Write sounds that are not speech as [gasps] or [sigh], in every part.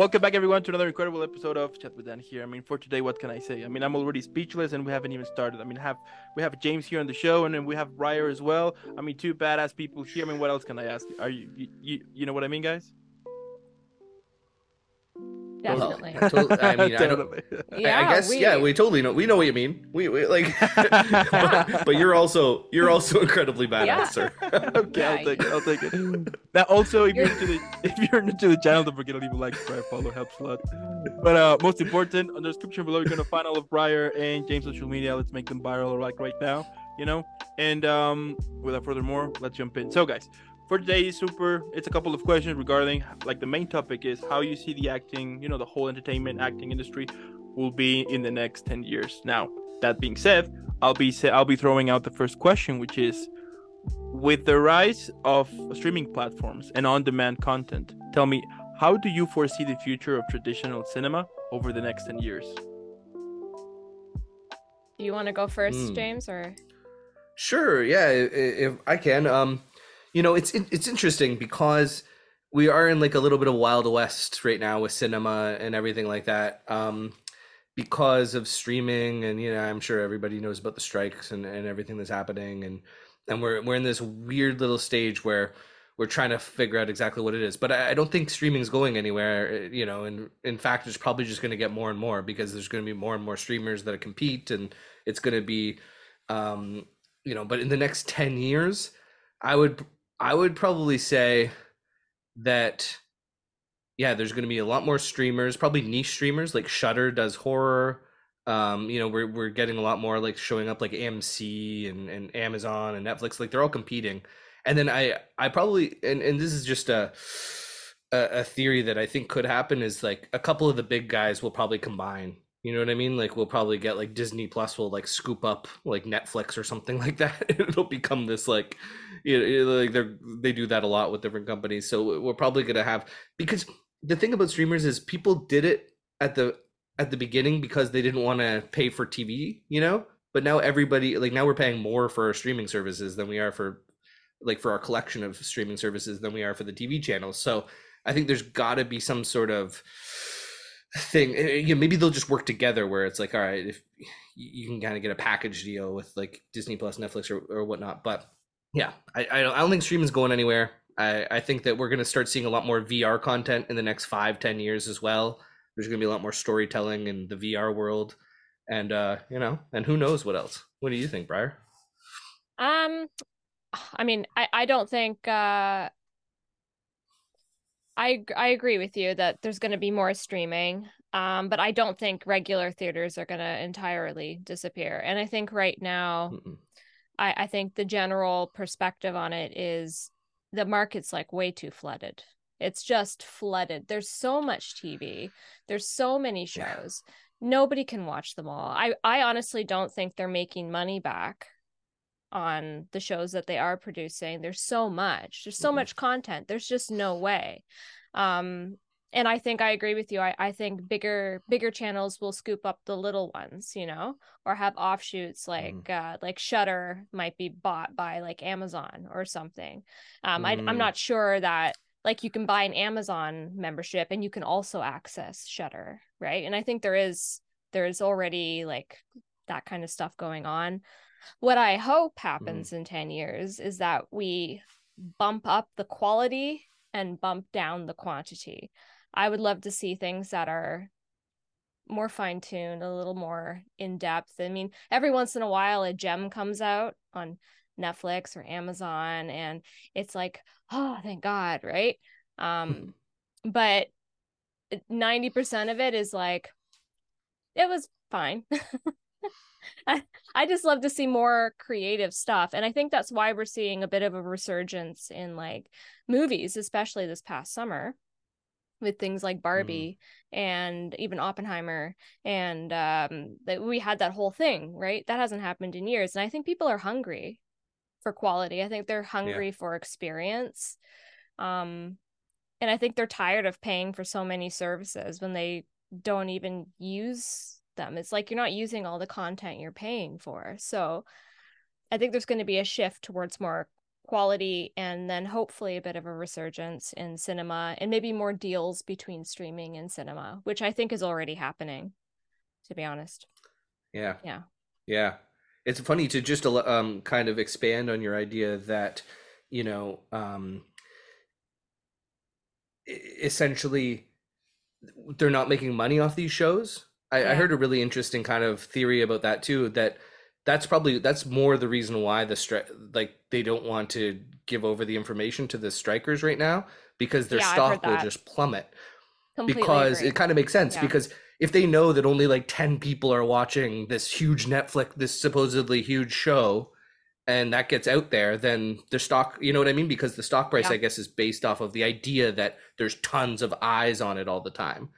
Welcome back, everyone, to another incredible episode of Chat with Dan here. I mean, for today, what can I say? I mean, I'm already speechless, and we haven't even started. I mean, have we have James here on the show, and then we have Briar as well. I mean, two badass people here. I mean, what else can I ask? Are you, you, you know what I mean, guys? Definitely. Well, to- I [laughs] mean, I don't, Totally. I- Yeah, I, guess we- yeah, we totally know. We know what you mean. We, we like, [laughs] but, but you're also you're also incredibly badass, Yeah. sir. [laughs] okay, I'll Yeah, take it. I'll take it. Now, also, if you're into the if you're new to the channel, don't forget to leave a like, subscribe, follow, helps a lot. But uh, most important, on the description below, you're gonna find all of Briar and James' social media. Let's make them viral like right now, you know. And um, without further more, let's jump in. So, guys, for today's super, it's a couple of questions regarding like the main topic is how you see the acting, you know, the whole entertainment acting industry will be in the next ten years. Now, that being said, I'll be sa- I'll be throwing out the first question, which is with the rise of streaming platforms and on-demand content tell me how do you foresee the future of traditional cinema over the next 10 years Do you want to go first, Hmm. James, or Sure, yeah, i- i- if I can. Um, you know, it's it's interesting because we are in like a little bit of wild west right now with cinema and everything like that. Um, because of streaming and you know, I'm sure everybody knows about the strikes and, and everything that's happening and and we're we're in this weird little stage where we're trying to figure out exactly what it is. But I, I don't think streaming is going anywhere. uh, You know, and in fact, it's probably just going to get more and more because there's going to be more and more streamers that compete, and it's going to be, um, you know. But in the next ten years, I would I would probably say that yeah, there's going to be a lot more streamers, probably niche streamers like Shudder does horror. Um, you know, we're we're getting a lot more like showing up like AMC and, and Amazon and Netflix, like they're all competing. And then I I probably and, and this is just a, a a theory that I think could happen is like a couple of the big guys will probably combine. You know what I mean? Like we'll probably get like Disney Plus will like scoop up like Netflix or something [laughs] like that. [laughs] It'll become this like you know, like they they do that a lot with different companies. So we're probably gonna have because the thing about streamers is people did it at the at the beginning because they didn't want to pay for TV, you know. But now everybody like now we're paying more for our streaming services than we are for like for our collection of streaming services than we are for the TV channels. So I think there's got to be some sort of thing. eh, You know, maybe they'll just work together where it's like, all right, if you can kind of get a package deal with like Disney Plus, Netflix, or, or whatnot. But yeah, I I don't, think streaming's going anywhere. I, I think that we're going to start seeing a lot more VR content in the next five, ten years as well. There's going to be a lot more storytelling in the VR world, and uh, you know, and who knows what else? What do you think, Briar? um, I mean, I I don't think uh, I I agree with you that there's going to be more streaming. Um, but I don't think regular theaters are going to entirely disappear. And I think right now, Mm-mm. I I think the general perspective on it is the market's like way too flooded. It's just flooded. There's so much TV. There's so many Yeah. shows. Nobody can watch them all. I I honestly don't think they're making money back on the shows that they are producing. There's so much. There's so Mhm. much content. There's just no way. Um and I think I agree with you. I, I think bigger bigger channels will scoop up the little ones, you know, or have offshoots like uh like Shudder might be bought by like Amazon or something. Um I I'm Mm. not sure that like you can buy an Amazon membership and you can also access Shudder, right? And I think there is there is already like that kind of stuff going on. What I hope happens in 10 years is that we bump up the quality and bump down the quantity. I would love to see things that are more fine tuned, a little more in depth. I mean, every once in a while, a gem comes out on Netflix or Amazon, and it's like, oh, thank God, right? Um, [laughs] but 90% of it is like, it was fine. [laughs] [laughs] I, I just love to see more creative stuff. And I think that's why we're seeing a bit of a resurgence in like movies, especially this past summer with things like Barbie and even Oppenheimer. And um, that we had that whole thing, right? That hasn't happened in years. And I think people are hungry for quality. I think they're hungry for experience. Um, and I think they're tired of paying for so many services when they don't even use them. It's like you're not using all the content you're paying for. So I think there's going to be a shift towards more quality and then hopefully a bit of a resurgence in cinema and maybe more deals between streaming and cinema, which I think is already happening, to be honest. Yeah. Yeah. Yeah. It's funny to just um kind of expand on your idea that, you know, um essentially they're not making money off these shows. I, Yeah. I heard a really interesting kind of theory about that too. That that's probably that's more the reason why the strike like they don't want to give over the information to the strikers right now because their Yeah, stock will just plummet Completely because agree. it kind of makes sense Yeah. because if they know that only like 10 people are watching this huge netflix this supposedly huge show and that gets out there then their stock you know what i mean because the stock price Yeah. i guess is based off of the idea that there's tons of eyes on it all the time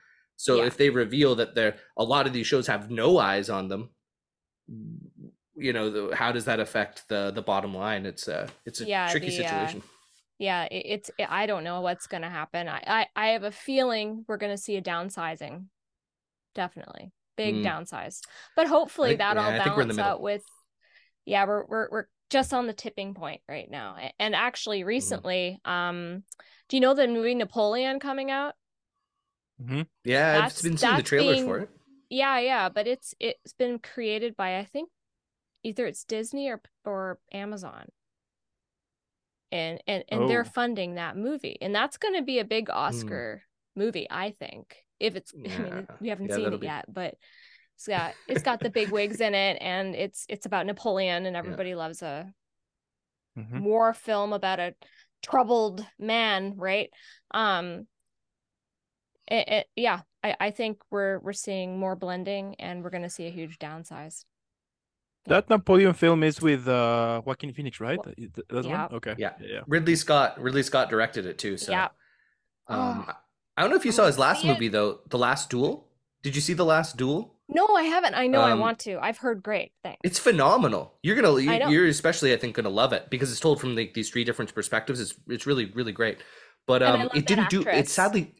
so Yeah. if they reveal that there a lot of these shows have no eyes on them you know the, how does that affect the the bottom line it's a it's a Yeah, tricky the, uh, situation yeah, it, it's I don't know what's going to happen. I, I I have a feeling we're going to see a downsizing. Definitely. Big Mm. downsize. But hopefully think- that'll yeah, I think we're in the balance out with yeah, we're we're we're just on the tipping point right now. And Mm-hmm. actually recently, um do you know the movie Napoleon coming out? Yeah i've been seeing the trailer being- for it Yeah, yeah, but it's it's been created by I think either it's Disney or or Amazon. And and and they're Oh. funding that movie. And that's going to be a big Oscar movie, I think. If it's [laughs] I mean, we haven't Yeah, seen it be- yet, but it's got it's got the big wigs in it and it's it's about Napoleon and [laughs] everybody loves a Mhm. war film about a troubled man, right? Um it, it, yeah, I, I think we're we're seeing more blending and we're gonna see a huge downsize. That Napoleon film is with uh Joaquin Phoenix, right? Wha- That's Yeah. one. Okay. Yeah. Yeah. Ridley Scott. Ridley Scott directed it too. So, Yeah. um, Oh. I don't know if you I'm saw his last see it. movie though, The Last Duel. Did you see The Last Duel? No, I haven't. I know I Um, want to. I've heard great things. It's phenomenal. You're gonna, you, I know. you're especially, I think, gonna love it because it's told from like these three different perspectives. It's it's really really great. But um, it didn't do. It sadly,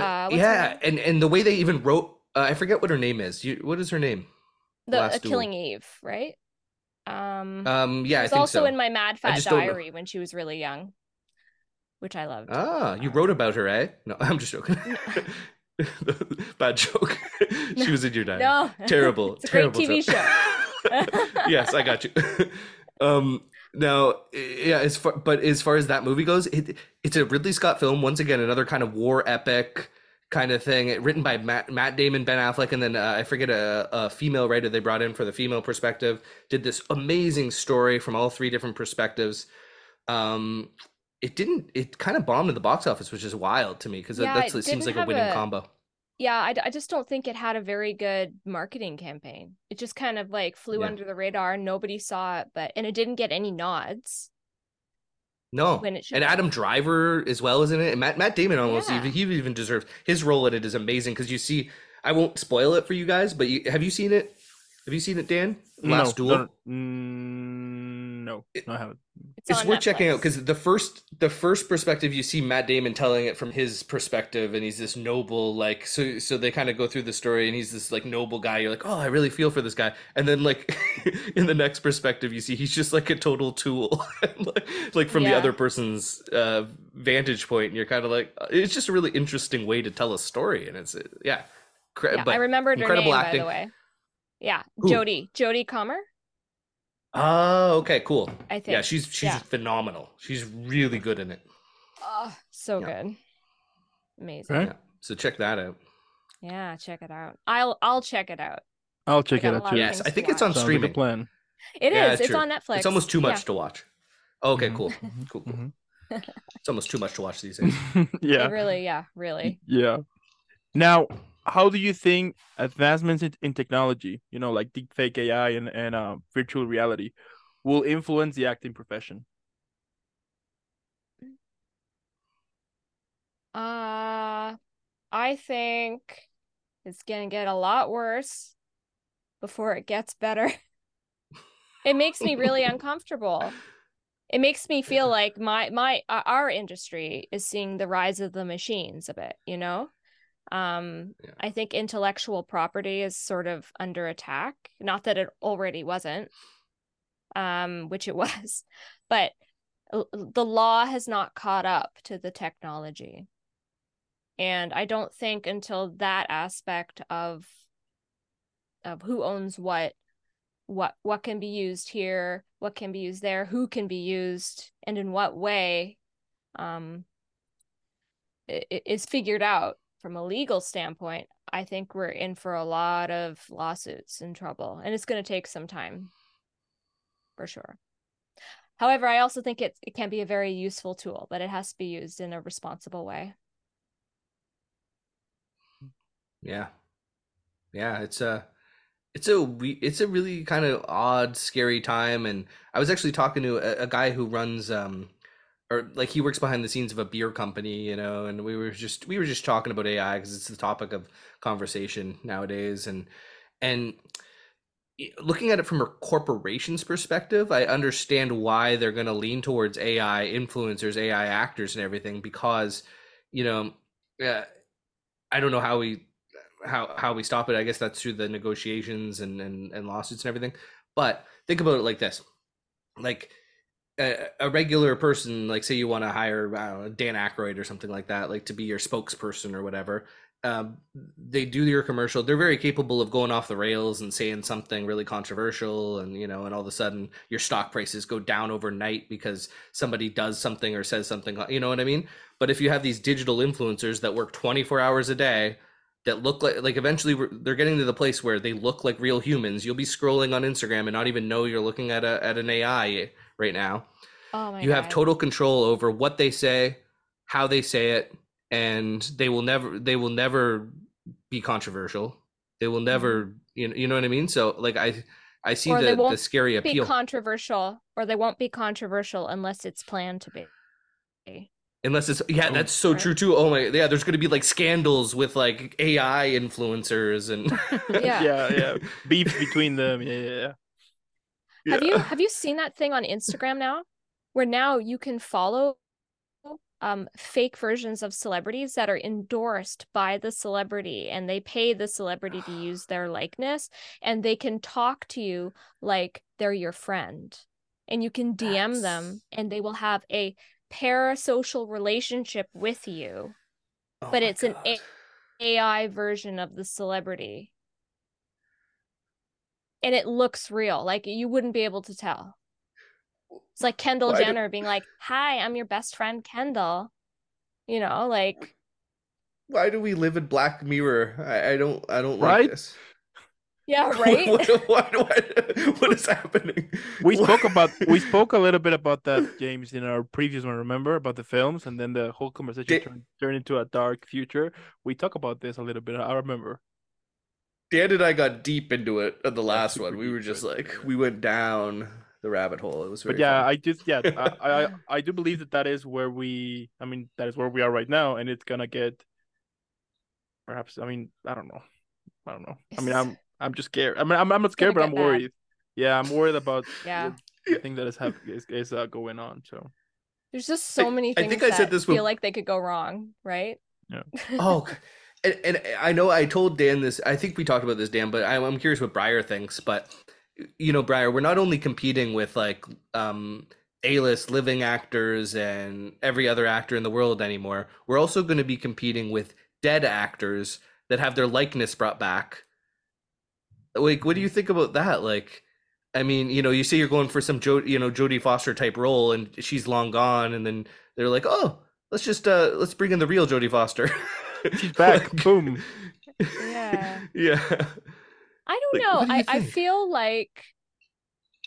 Uh, yeah, and and the way they even wrote, uh, I forget what her name is. You, what is her name? the Last uh, Duel. Killing Eve, right? Um, Um, yeah, she I was think also so. in my Mad Fat just don't know. Diary when she was really young, which I loved. Ah, you Uh, wrote about her, eh? No, [laughs] I'm just joking. [laughs] [laughs] Bad joke. she was in your diary. No, terrible It's a great terrible TV show yes i got you um now yeah as far but as far as that movie goes it it's a ridley scott film. Once again another kind of war epic kind of thing. Written by matt, matt damon ben affleck and then uh, i forget a, a female writer they brought in for the female perspective. Did this amazing story from all three different perspectives. Um it didn't it kind of bombed in the box office which is wild to me because Yeah, it it seems like a winning a- combo Yeah, I, I just don't think it had a very good marketing campaign. It just kind of like flew Yeah. under the radar. Nobody saw it, but and it didn't get any nods. No, when it and have. Adam Driver as well is in it, and Matt Matt Damon almost Yeah. even he even deserves his role in it is amazing because you see I won't spoil it for you guys, but you, have you seen it? Have you seen it, Dan? Last no, Duel. No, mm, no, It- no, I haven't. It's, It's on worth checking out because the first the first perspective you see Matt Damon telling it from his perspective, and he's this noble like so so they kind of go through the story, and he's this like noble guy. You're like, oh, I really feel for this guy, and then like [laughs] in the next perspective you see he's just like a total tool, [laughs] like, like from the other person's uh, vantage point, and you're kind of like, it's just a really interesting way to tell a story, and it's uh, yeah, cra- Yeah, but I remembered her name acting. by the way. Yeah, Who? Jodie, Jodie Comer, Oh, okay, cool. I think. Yeah, she's she's yeah. phenomenal. She's really good in it. Oh, so Yeah. good, amazing. Okay. Yeah, so check that out. Yeah, check it out. I'll I'll check it out. I'll check it out lot too. Yes, things I to think it's on watch. Sounds like streaming. plan. It is. Yeah, it's true. on Netflix. It's almost too much Yeah. to watch. Okay, Mhm. cool. Mhm, Cool, cool. mhm. It's almost too much to watch these [laughs] days. yeah. It really, yeah, really. Yeah. Now, how do you think advancements in, in technology, you know, like deepfake AI and and uh, virtual reality, will influence the acting profession? Uh, I think it's gonna get a lot worse before it gets better. [laughs] it makes me really [laughs] uncomfortable. It makes me feel like my my our industry is seeing the rise of the machines a bit, you know? Um, Yeah. I think intellectual property is sort of under attack. Not that it already wasn't, um, which it [laughs] was, but the law has not caught up to the technology and i don't think until that aspect of of who owns what what what can be used here what can be used there who can be used and in what way um is figured out from a legal standpoint i think we're in for a lot of lawsuits and trouble and it's going to take some time. For sure. However i also think it, it can be a very useful tool but it has to be used in a responsible way. Yeah. Yeah it's a it's a it's a really kind of odd scary time and i was actually talking to a, a, guy who runs um or like he works behind the scenes of a beer company you know and we were just we were just talking about ai because it's the topic of conversation nowadays and and looking at it from a corporation's perspective i understand why they're going to lean towards ai influencers ai actors and everything because you know uh, i don't know how we how how we stop it. I guess that's through the negotiations and and, and lawsuits and everything. But think about it like this: like a, a regular person, like say you want to hire know, Dan Aykroyd or something like that, like to be your spokesperson or whatever. Um, they do your commercial. They're very capable of going off the rails and saying something really controversial, and you know, and all of a sudden your stock prices go down overnight because somebody does something or says something. You know what I mean? But if you have these digital influencers that work 24 hours a day that look like like eventually they're getting to the place where they look like real humans. You'll be scrolling on Instagram and not even know you're looking at a at an AI right now. Oh my you God. have total control over what they say, how they say it, and they will never they will never be controversial. They will never mm-hmm. you know you know what I mean? So like I I see the, the scary appeal. Be controversial, or they won't be controversial unless it's planned to be unless it's yeah that's so true too oh my yeah there's going to be like scandals with like ai influencers and [laughs] [laughs] yeah yeah yeah beef between them yeah, yeah yeah have you have you seen that thing on instagram now where now you can follow um fake versions of celebrities that are endorsed by the celebrity and they pay the celebrity to [sighs] use their likeness and they can talk to you like they're your friend and you can dm That's... them and they will have a parasocial relationship with you, oh but it's an a- AI version of the celebrity. And it looks real. Like you wouldn't be able to tell. It's like Kendall Why Jenner being like, Hi, I'm your best friend, Kendall. You know, like why do we live in Black Mirror? I, I don't I don't right? like this. Yeah, [laughs] right. what, what, what, what is happening? We spoke about we [laughs] spoke a little bit about that, James, in our previous one. Remember about the films, and then the whole conversation Did... turned, turned into a dark future. We talk about this a little bit. I remember. Dan and I got deep into it at the last one. We were just like we went down the rabbit hole. It was But yeah, fun. I just yeah, I, [laughs] I I do believe that that is where we. I mean, that is where we are right now, and it's gonna get. Perhaps I mean I don't know. I don't know. I mean I'm I'm just scared. I mean, I'm, I'm not scared, but I'm bad. worried. Yeah, I'm worried about [laughs] yeah the thing that is have is, is uh, going on. So there's just so I, many things I think I said this feel like they could go wrong, right? Yeah. oh, [laughs] and, and I know I told Dan this. I think we talked about this, Dan, but I, I'm curious what Briar thinks. But you know, Briar, we're not only competing with like um A-list living actors and every other actor in the world anymore. We're also going to be competing with dead actors that have their likeness brought back like, what do you think about that? Like, I mean, you know, you say you're going for some jo- you know, Jodie Foster type role, and she's long gone, and then they're like, oh, let's just uh let's bring in the real Jodie Foster. [laughs] she's [laughs] back. Boom. Yeah. [laughs] Yeah. I don't like, know. Do I, I feel like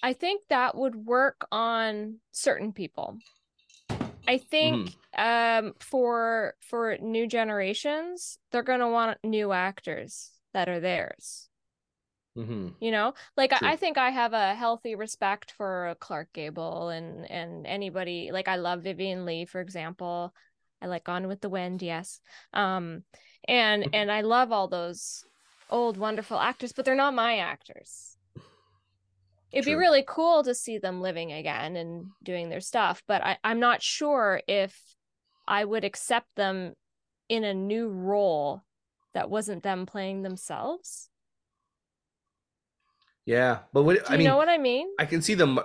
I think that would work on certain people. I think mm. um for for new generations, they're gonna want new actors that are theirs. Mm-hmm. You know, like I, I, think I have a healthy respect for Clark Gable and and anybody like I love Vivien Leigh, for example. I like Gone with the Wind, yes. Um, and and I love all those old wonderful actors, but they're not my actors. It'd be really cool to see them living again and doing their stuff, but I, I'm not sure if I would accept them in a new role that wasn't them playing themselves. Yeah, but what Do I mean, know what I mean? I can see them.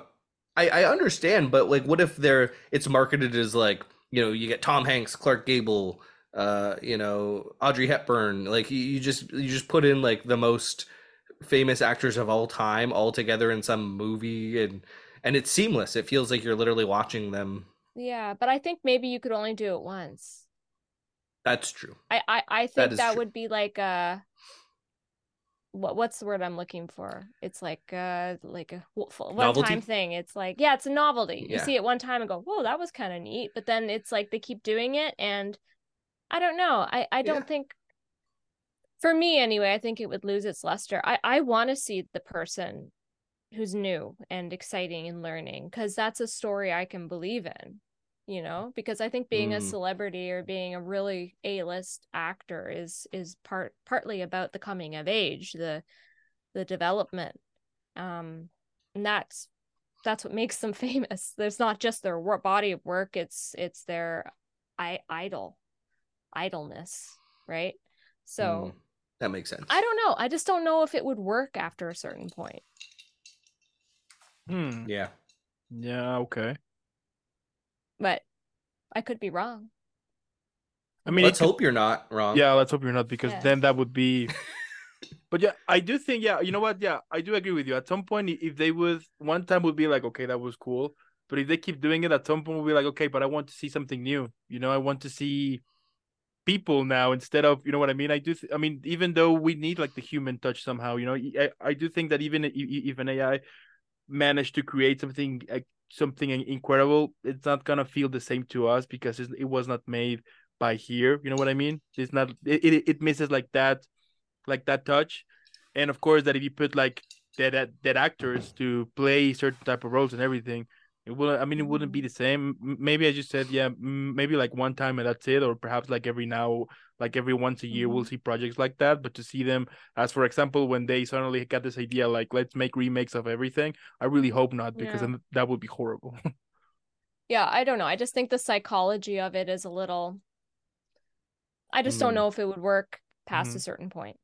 I, I understand, but like, what if they're it's marketed as like you know you get Tom Hanks, Clark Gable, uh, you know Audrey Hepburn, like you, you just you just put in like the most famous actors of all time all together in some movie and and it's seamless. It feels like you're literally watching them. Yeah, but I think maybe you could only do it once. That's true. I I, I think is that would be like a what what's the word I'm looking for? It's like uh like a one time thing. It's like yeah, it's a novelty. You see it one time and go, whoa, that was kind of neat. But then it's like they keep doing it, and I don't know. I I don't Yeah. think. For me, anyway, I think it would lose its luster. I I want to see the person who's new and exciting and learning because that's a story I can believe in. You know, because I think being a Mm. celebrity or being a really A-list actor is is part partly about the coming of age, the the development. Um and that's that's what makes them [laughs] famous. There's not just their work, body of work, it's it's their I idol idleness, right? So Mm, that makes sense. I don't know. I just don't know if it would work after a certain point. Hmm. Yeah. Yeah. Okay. But I could be wrong. I mean, Let's could- hope you're not wrong. Yeah, let's hope you're not because Yeah. then that would be. [laughs] but yeah, I do think yeah, you know what? Yeah, I do agree with you. At some point, if they would one time would be like, okay, that was cool. But if they keep doing it, at some point we'll be like, okay, but I want to see something new. You know, I want to see people now instead of you know what I mean. I do. Th- I mean, even though we need like the human touch somehow, you know, I, I do think that even i- i- if an AI managed to create something like something incredible, it's not gonna feel the same to us because it was not made by here. You know what I mean? It's not. It it, it misses like that, like that touch, and of course that if you put like dead, dead actors to play certain type of roles and everything. It wouldn't. I mean, it wouldn't be the same. Maybe as you said, yeah. Maybe like one time and that's it, or perhaps like every now, like every once a year, we'll see projects like that. But to see them, as for example, when they suddenly got this idea, like let's make remakes of everything, I really hope not, because Yeah. then that would be horrible. [laughs] Yeah, I don't know. I just think the psychology of it is a little I just don't Mm. know if it would work past Mhm. a certain point.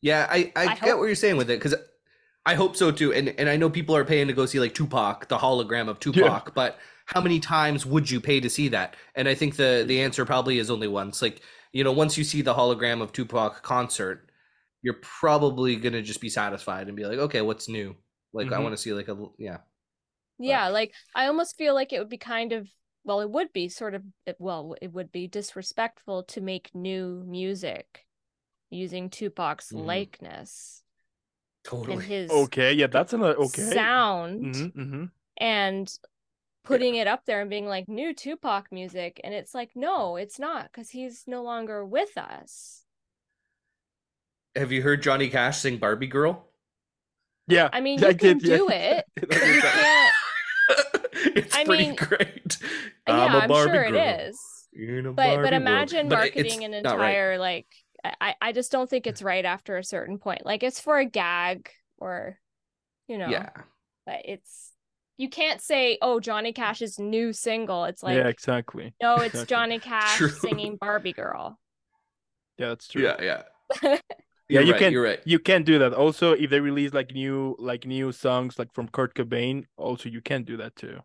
Yeah, I, I, I get hope- what you're saying with it because I hope so too. And and I know people are paying to go see like Tupac, the hologram of Tupac, but how many times would you pay to see that? And I think the the answer probably is only once. Like, you know, once you see the hologram of Tupac concert, you're probably gonna just be satisfied and be like, okay, what's new? Like I Mhm. want to see like a yeah. Yeah, like I almost feel like it would be kind of well, it would be sort of well, it would be disrespectful to make new music using Tupac's Mhm. likeness Totally. and his okay, yeah, that's another okay. sound hmm hmm and putting it up there and being like new Tupac music and it's like no, it's not because he's no longer with us. Have you heard Johnny Cash sing Barbie Girl? Yeah, I mean, [laughs] I you can did, yeah. do it. That's but what you I can't [laughs] it's I pretty mean, great. yeah, I'm a I'm Barbie sure it girl is. in but Barbie but world. imagine But marketing an not right. entire like I I just don't think it's right after a certain point. Like it's for a gag or you know, Yeah. but it's you can't say oh Johnny Cash's new single. It's like yeah, exactly. no, it's exactly. Johnny Cash True. singing Barbie Girl. Yeah, that's true. Yeah, yeah. [laughs] yeah, Yeah, You're you right, can- You're right. You can't do that. Also, if they release like new like new songs like from Kurt Cobain, also you can't do that too.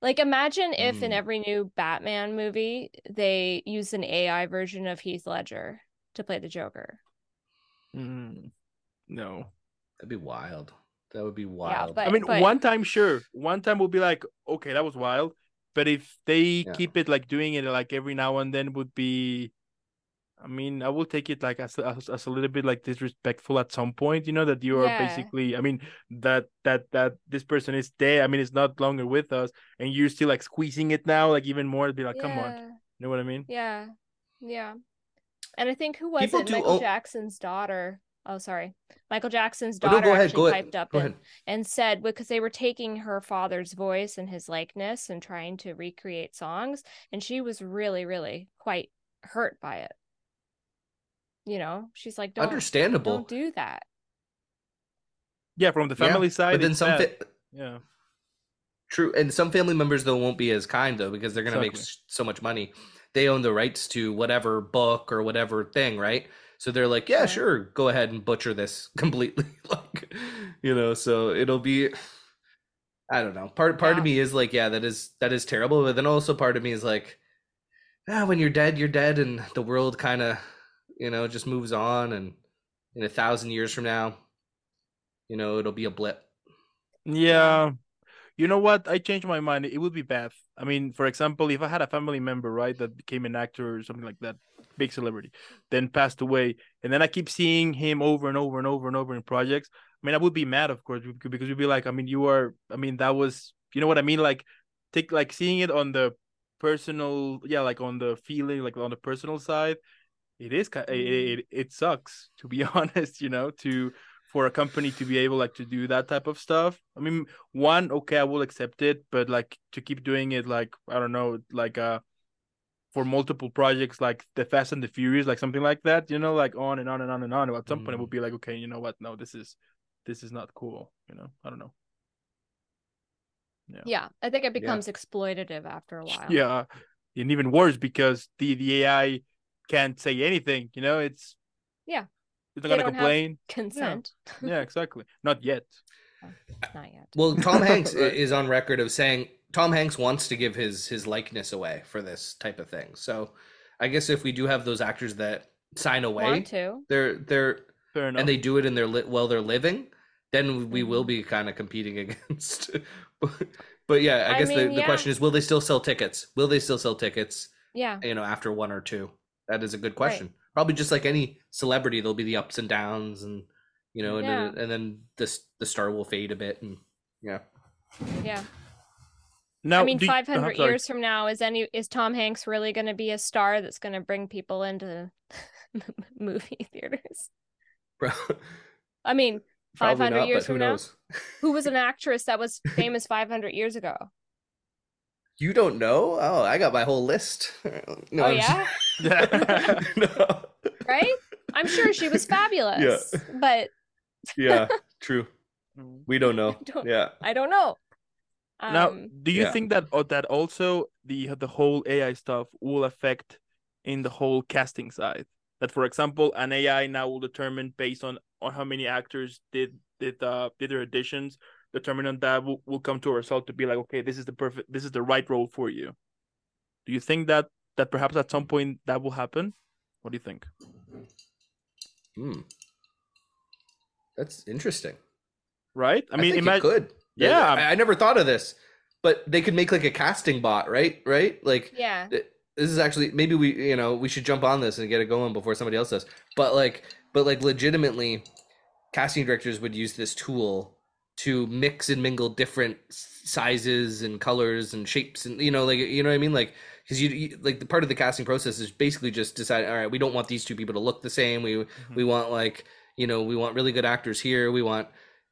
Like imagine if in Mm. every new Batman movie they use an AI version of Heath Ledger to play the Joker. Mm, no. That'd be wild. That would be wild. but- I mean, but- one time, sure. One time will be like, okay, that was wild. But if they Yeah. keep it like doing it like every now and then, would be. I mean, I will take it like as, as as a little bit like disrespectful at some point. You know that you are Yeah. basically. I mean that that that this person is dead. I mean, it's not longer with us, and you're still like squeezing it now, like even more. To be like, come on, you know what I mean? Yeah. Yeah. And I think who was People it? do Michael o- Jackson's daughter. Oh, sorry. Michael Jackson's Oh, daughter no, ahead. actually Go piped up and, and said because they were taking her father's voice and his likeness and trying to recreate songs, and she was really, really quite hurt by it. You know, she's like, don't Understandable. don't do that. Yeah, from the Yeah, family side, but then it's some bad. fa- yeah. true, and some family members though won't be as kind though because they're gonna make Exactly. s- so much money. They own the rights to whatever book or whatever thing, right? So they're like, yeah, sure, go ahead and butcher this [laughs] completely, [laughs] like, you know. So it'll be. I don't know. Part part Yeah. of me is like, yeah, that is that is terrible. But then also part of me is like, ah, when you're dead, you're dead, and the world kind of, you know, just moves on, and in a thousand years from now, you know, it'll be a blip. Yeah. You know what? I changed my mind. It would be Beth. I mean, for example, if I had a family member, right, that became an actor or something like that, big celebrity, then passed away, and then I keep seeing him over and over and over and over in projects. I mean, I would be mad, of course, because you'd be like, I mean, you are, I mean, that was, you know what I mean? Like, take like seeing it on the personal, yeah, like on the feeling, like on the personal side, it is, it, it, it sucks to be [laughs] honest, you know, to for a company to be able like to do that type of stuff. I mean, one, okay, I will accept it, but like to keep doing it, like I don't know, like uh, for multiple projects, like the Fast and the Furious, like something like that, you know, like on and on and on and on. At some point, it Mm. would be like, okay, you know what? No, this is this is not cool. You know, I don't know. Yeah, yeah I think it becomes exploitative after a while. Yeah, and even worse because the the AI can't say anything. You know, it's Yeah. It's not They gonna don't have- complain. Consent. Yeah, exactly. Not yet. [laughs] Not yet. Well, Tom [laughs] Hanks Right. is on record of saying Tom Hanks wants to give his his likeness away for this type of thing. So, I guess if we do have those actors that sign away, Want to? they're they're Fair enough. and they do it in their li- while they're living, then we will Mhm. be kind of competing [laughs] against. but yeah, I I guess the, mean, the yeah. question is, will they still sell tickets? Will they still sell tickets? Yeah. You know, after one or two, that is a good question. Probably just like any celebrity, there'll be the ups and downs, and you know, and Yeah. then, and then this the star will fade a bit, and yeah. Yeah. now, I mean, do you- uh-huh, 500 years from now, is any is Tom Hanks really going to be a star that's going to bring people into [laughs] movie [laughs] theaters? Bro, I mean, [laughs] 500 not, years but who from now? knows? who was an actress that was famous 500 years ago? You don't know? Oh, I got my whole list. No, oh I'm just- yeah, no. [laughs] [laughs] right? I'm sure she was fabulous, Yeah. but Yeah, true. [laughs] We don't know. Don't- Yeah. I don't know. Now, Um, do you yeah. think that uh, that also the the whole AI stuff will affect in the whole casting side? That, for example, an AI now will determine based on on how many actors did did uh did their auditions, determine on that will, will come to a result to be like, okay, this is the perfect, this is the right role for you. Do you think that that perhaps at some point that will happen? What do you think? Hmm. That's interesting. Right? I mean, think imagine. it could. Yeah. I, I never thought of this, but they could make like a casting bot, right? Right? Like yeah, th- this is actually maybe we you know we should jump on this and get it going before somebody else does. But like, but like legitimately, casting directors would use this tool to mix and mingle different sizes and colors and shapes and you know like you know what I mean like because you, you like the part of the casting process is basically just decide all right we don't want these two people to look the same. We we want like you know we want really good actors here. We want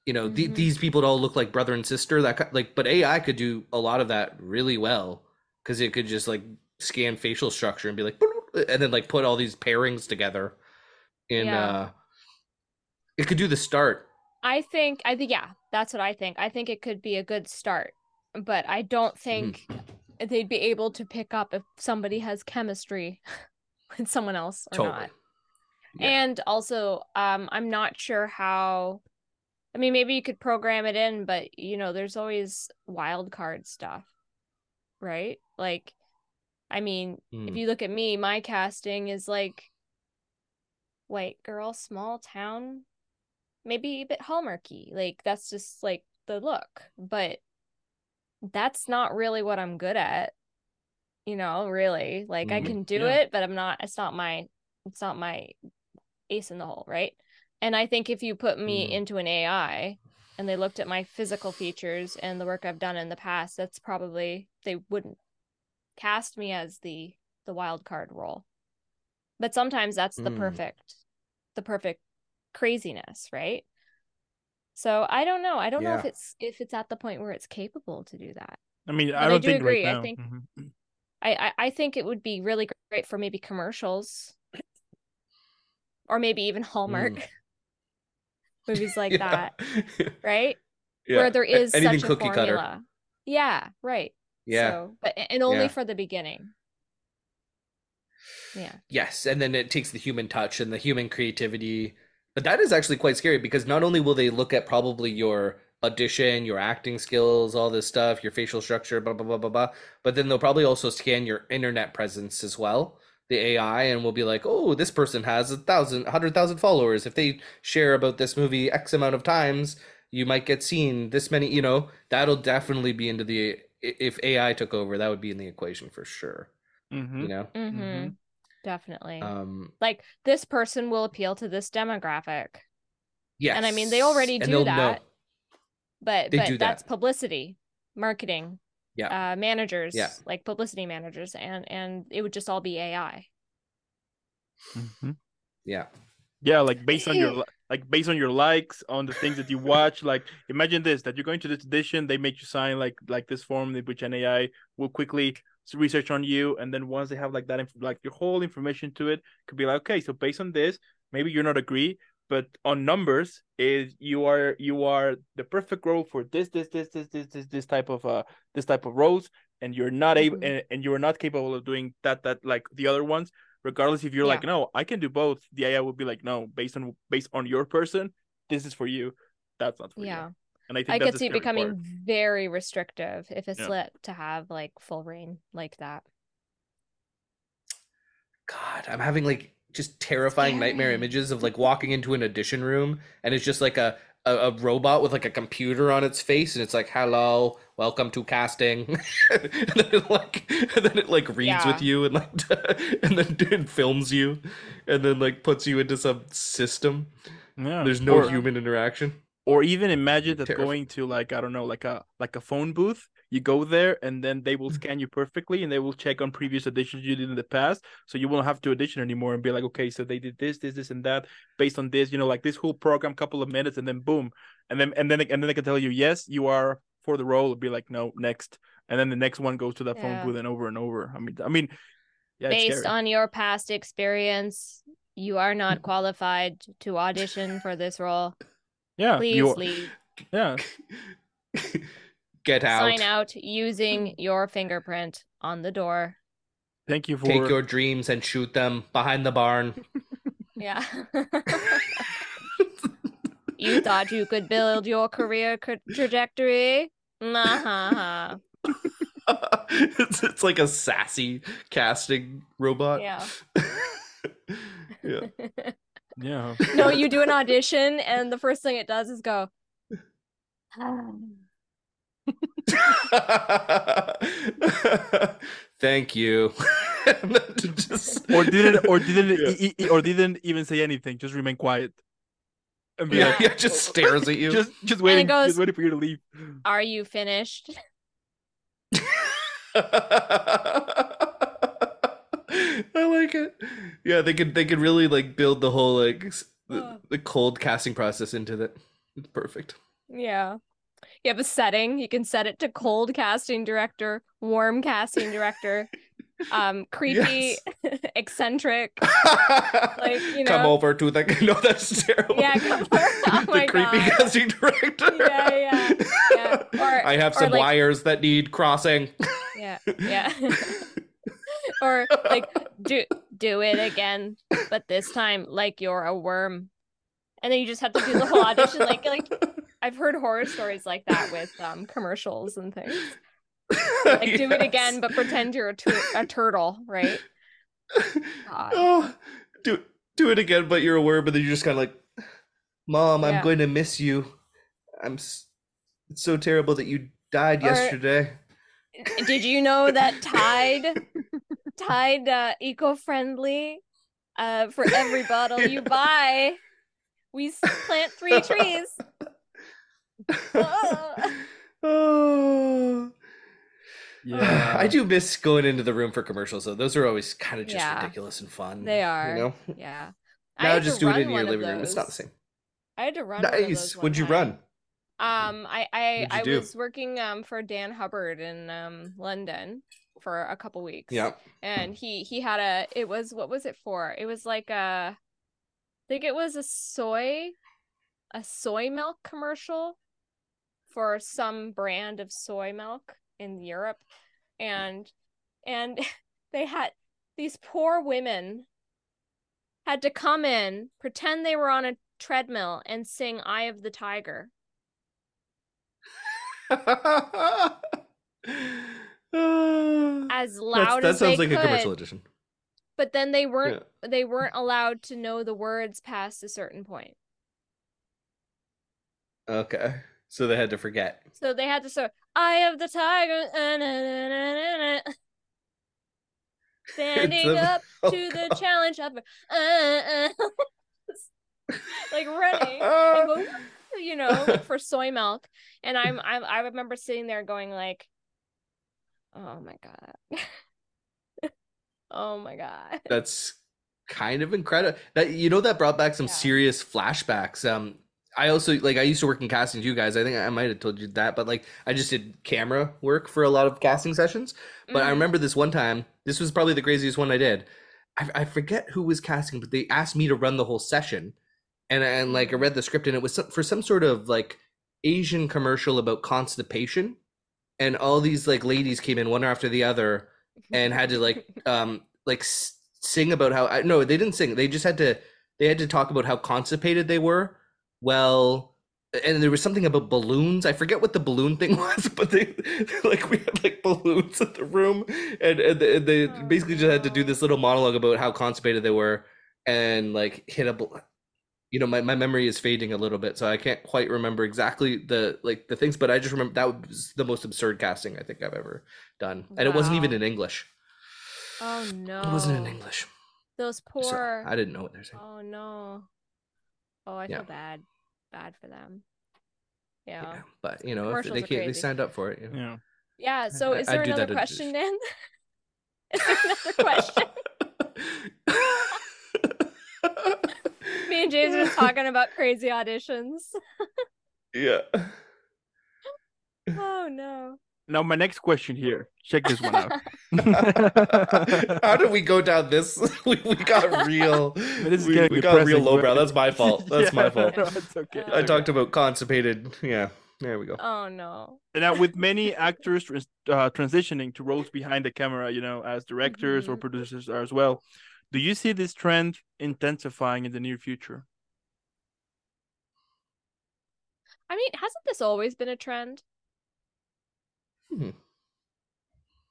you know th- Mhm. these people to all look like brother and sister. That like but ai could do a lot of that really well because it could just like scan facial structure and be like and then like put all these pairings together. In Yeah. uh it could do the start. I think I think yeah, that's what I think. I think it could be a good start, but I don't think they'd be able to pick up if somebody has chemistry [laughs] with someone else or totally not. Yeah. And also, um, I'm not sure how. I mean, maybe you could program it in, but you know, there's always wild card stuff, right? Like, I mean, if Mm. you look at me, my casting is like white girl, small town, maybe a bit hallmarky. Like, that's just like the look, but that's not really what I'm good at. You know, really. Like, I Mhm. can do Yeah. it, but I'm not, it's not my, it's not my ace in the hole, right? And I think if you put me Mhm. into an AI and they looked at my physical features and the work I've done in the past, that's probably they wouldn't cast me as the the wild card role. But sometimes that's the Mm. perfect the perfect craziness, right? So I don't know. I don't know if it's if it's at the point where it's capable to do that. I mean, I I don't do think agree, right I now. think- Mhm. I, I I think it would be really great for maybe commercials or maybe even Hallmark [laughs] movies [laughs] like that, [laughs] right? yeah. Where there is A- anything such a cookie formula. cutter Yeah, right. yeah So, but and only Yeah. for the beginning. Yeah. Yes, and then it takes the human touch and the human creativity. But that is actually quite scary because not only will they look at probably your audition, your acting skills, all this stuff, your facial structure, blah blah blah blah blah. But then they'll probably also scan your internet presence as well, the AI, and will be like, oh, this person has a thousand, a hundred thousand followers. If they share about this movie X amount of times, you might get seen this many. You know, that'll definitely be into the if AI took over, that would be in the equation for sure. Mhm. You know, Mm-hmm. Definitely. um, like this person will appeal to this demographic. yes, And I mean, they already do that. know. But They but do that's that. publicity, marketing, Yeah. uh managers, Yeah. like publicity managers and and it would just all be AI. Mhm. Yeah. Yeah, like based on your [laughs] like based on your likes on the things that you watch. Like imagine this: that you're going to this edition, they make you sign like like this form, which an AI will quickly s- research on you, and then once they have like that, inf- like your whole information to it, could be like, okay, so based on this, maybe you're not agree, but on numbers, is you are you are the perfect role for this this this this this this this type of uh this type of roles, and you're not able Mhm. and, and you're not capable of doing that that like the other ones regardless if you're like no i can do both the ai would be like no based on based on your person this is for you that's not for Yeah. you and i think I that's could see it becoming part. very restrictive if it's Yeah. let to have like full reign like that. God, I'm having like just terrifying nightmare images of like walking into an audition room and it's just like a, a, a robot with like a computer on its face and it's like, hello, welcome to casting. [laughs] and then it like and then it like reads with you and like [laughs] and then it films you and then like puts you into some system. yeah There's no or, human interaction. Or even imagine that Terrifying. going to like i don't know like a like a phone booth you go there and then they will mm-hmm. scan you perfectly and they will check on previous auditions you did in the past so you won't have to audition anymore and be like okay so they did this this this and that based on this you know like this whole program couple of minutes and then boom and then and then and then they can tell you yes you are for the role be like no next and then the next one goes to that Yeah. phone booth and over and over i mean i mean yeah Based on your past experience, you are not [laughs] qualified to audition for this role. Yeah Please you leave. yeah Get out. Sign out using your fingerprint on the door. thank you for Take your dreams and shoot them behind the barn. [laughs] Yeah. you thought you could build your career ca- trajectory? Nah. Uh-huh. it's, [laughs] it's like a sassy casting robot. Yeah. [laughs] yeah. Yeah [laughs] no, you do an audition, and the first thing it does is go. [laughs] Thank you. Just- [laughs] or didn't or didn't Yeah. e- e- or didn't even say anything just remain quiet and yeah, like, yeah, just stares at you. just just waiting goes- just waiting for you to leave Are you finished? I like it. Yeah, they could they could really like build the whole like the, the cold casting process into that. It's perfect. Yeah. You have a setting. You can set it to cold casting director, warm casting director, [laughs] um, creepy, [laughs] eccentric. [laughs] like you know, come over to the no, that's terrible. Yeah, come over. Oh the creepy God. casting director. Yeah, yeah, yeah. Or- I have some like- wires that need crossing. Yeah, yeah. [laughs] or like [laughs] do do it again, but this time like you're a worm. And then you just have to do the whole audition like like [laughs] I've heard horror stories like that with um commercials and things. Like do it again, but pretend you're a, tur- a turtle, right? God. oh, do do it again, but you're a worm, but then you're just kind of like, Mom, I'm Yeah. going to miss you. I'm. s- It's so terrible that you died Or- yesterday. Did you know that Tide Tide uh, eco-friendly uh for every bottle you [laughs] buy we plant three [laughs] trees. [laughs] oh. [sighs] yeah I do miss going into the room for commercials though. Those are always kind of just Yeah. ridiculous and fun. They are. You know? Yeah. I Now had just do it in your living room. It's not the same. I had to run one of Nice. those one What'd you time. run? Um, I I I do? was working um for Dan Hubbard in um London for a couple weeks. Yeah. And he he had a it was what was it for? It was like a I think it was a soy a soy milk commercial for some brand of soy milk in Europe and and [laughs] they had these poor women had to come in pretend they were on a treadmill and sing eye of the tiger [laughs] [sighs] as loud that as sounds they like a commercial could, edition. but then they weren't they weren't allowed to know the words past a certain point. Okay, so they had to forget. So they had to sort Eye of the Tiger uh, [laughs] standing [laughs] a- up [laughs] oh, to the challenge of uh, uh, like running go, you know, for soy milk. And I'm, I'm I remember sitting there going like, oh my god, [laughs] oh my god. That's kind of incredible. That you know that brought back some Yeah. serious flashbacks. Um, I also like I used to work in casting. You guys, I think I might have told you that, but like I just did camera work for a lot of casting sessions. But I Mhm. remember this one time. This was probably the craziest one I did. I, I forget who was casting, but they asked me to run the whole session, and and like I read the script, and it was some, for some sort of like Asian commercial about constipation, and all these like ladies came in one after the other, and had to like [laughs] um like s- sing about how I no they didn't sing. They just had to they had to talk about how constipated they were. Well and there was something about balloons. I forget what the balloon thing [laughs] was but they [laughs] like we had like balloons in the room and, and they, they Oh, basically just had to do this little monologue about how constipated they were and like hit a you know my, my memory is fading a little bit so I can't quite remember exactly the like the things but I just remember that was the most absurd casting I think I've ever done and it wasn't even in English oh no, it wasn't in English Those so poor. I didn't know what they're saying. Oh no. Oh, I Yeah. feel bad. Bad for them. Yeah. Yeah, but you know, if they can't, they signed up for it. You know? Yeah. Yeah. So, I- is I'd there do another that in question, addition. Dan? [laughs] is there another question? [laughs] [laughs] Me and James are just talking about crazy auditions. yeah. Oh no. Now my next question here. Check this one out. [laughs] [laughs] How did we go down this? [laughs] We, we got real. this is we, getting we got real depressing, lowbrow. That's my fault. That's Yeah, my fault. no, it's okay. Uh, I it's talked about constipated. Yeah. There we go. Oh no. now with many actors uh, transitioning to roles behind the camera, you know, as directors or Mhm. producers as well. Do you see this trend intensifying in the near future? I mean, hasn't this always been a trend? Hmm.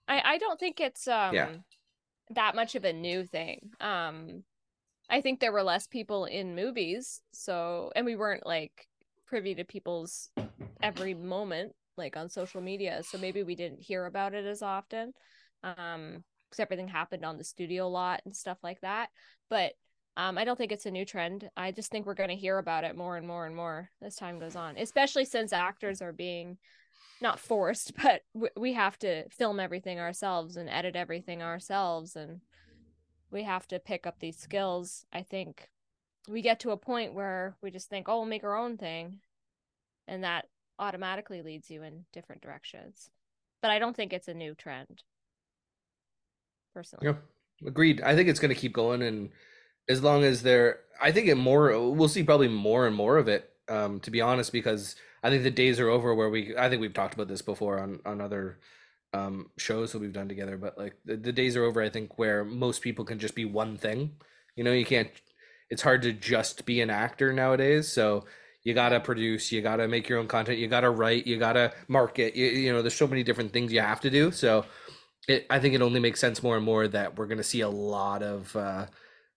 I I don't think it's um Yeah. that much of a new thing. Um I think there were less people in movies, so and we weren't like privy to people's every moment like on social media, so maybe we didn't hear about it as often. Um because everything happened on the studio lot and stuff like that. But um I don't think it's a new trend. I just think we're going to hear about it more and more and more as time goes on, especially since actors are being not forced, [laughs] but w- we have to film everything ourselves and edit everything ourselves, and we have to pick up these skills. I think we get to a point where we just think, "Oh, we'll make our own thing," and that automatically leads you in different directions. But I don't think it's a new trend, personally. Yeah. Agreed. I think it's going to keep going, and as long as they're, I think it more. We'll see probably more and more of it. Um, to be honest, because I think the days are over where we. I think we've talked about this before on on other um shows that we've done together, but like the, the days are over. I think where most people can just be one thing. You know, you can't. It's hard to just be an actor nowadays. So you gotta produce, you gotta make your own content, you gotta write, you gotta market. You, you know, there's so many different things you have to do. So it, I think it only makes sense more and more that we're going to see a lot of, uh,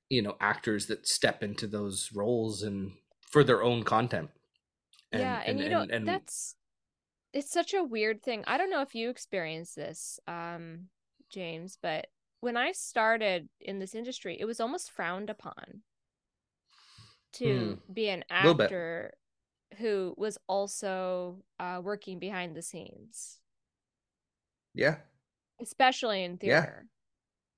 you know, actors that step into those roles and for their own content. yeah, and, you know that's it's such a weird thing. I don't know if you experienced this, um, James, but when I started in this industry, it was almost frowned upon to be an actor who was also uh, working behind the scenes, yeah, especially in Yeah. theater.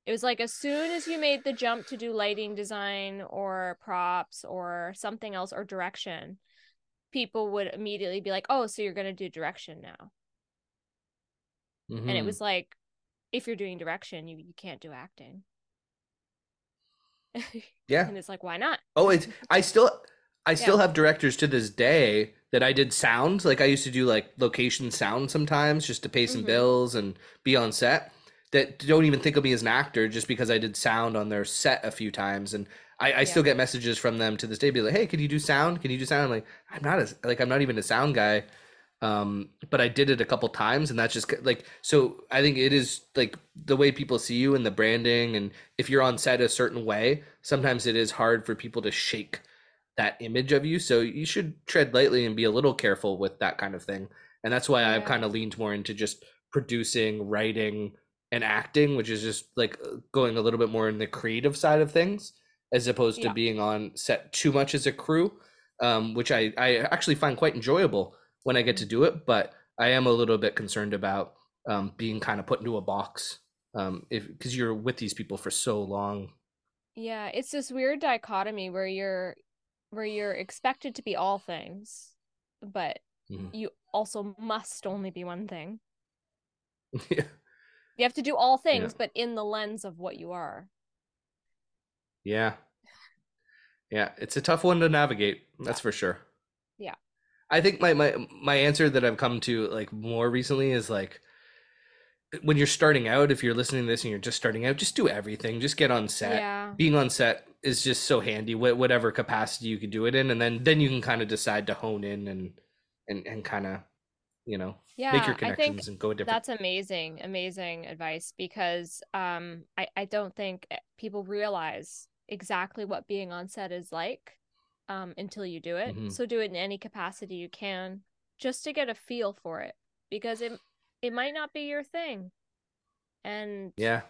It was like as soon as you made the jump to do lighting design or props or something else or direction, people would immediately be like, "Oh, so you're going to do direction now." And it Mhm. was like if you're doing direction, you you can't do acting. [laughs] yeah. and it's like, why not? Oh, it's I still I still have directors to this day that I did sound like I used to do like location sound sometimes just to pay some Mhm. bills and be on set that don't even think of me as an actor just because I did sound on their set a few times. And I, I still get messages from them to this day be like hey can you do sound? Can you do sound? I'm like I'm not as like I'm not even a sound guy. Um, but I did it a couple times, and that's just like so. I think it is like the way people see you and the branding, and if you're on set a certain way, sometimes it is hard for people to shake that image of you. So you should tread lightly and be a little careful with that kind of thing. And that's why I've kind of leaned more into just producing, writing, and acting, which is just like uh, going a little bit more in the creative side of things, as opposed to being on set too much as a crew, um, which I, I actually find quite enjoyable when I get to do it. But I am a little bit concerned about um, being kind of put into a box um, if because you're with these people for so long. Yeah, it's this weird dichotomy where you're where you're expected to be all things, but Mhm. you also must only be one thing. [laughs] yeah. You have to do all things, but in the lens of what you are. Yeah. Yeah, it's a tough one to navigate, that's for sure. Yeah. I think my my my answer that I've come to like more recently is like when you're starting out, if you're listening to this and you're just starting out, just do everything. Just get on set. Yeah. Being on set is just so handy, whatever capacity you can do it in, and then then you can kind of decide to hone in and and and kind of, you know, Yeah, make your I think connections and go a different. That's amazing, amazing advice because um I, I don't think eh, people realize exactly what being on set is like um until you do it. Mhm. So do it in any capacity you can just to get a feel for it because it it might not be your thing. And Yeah.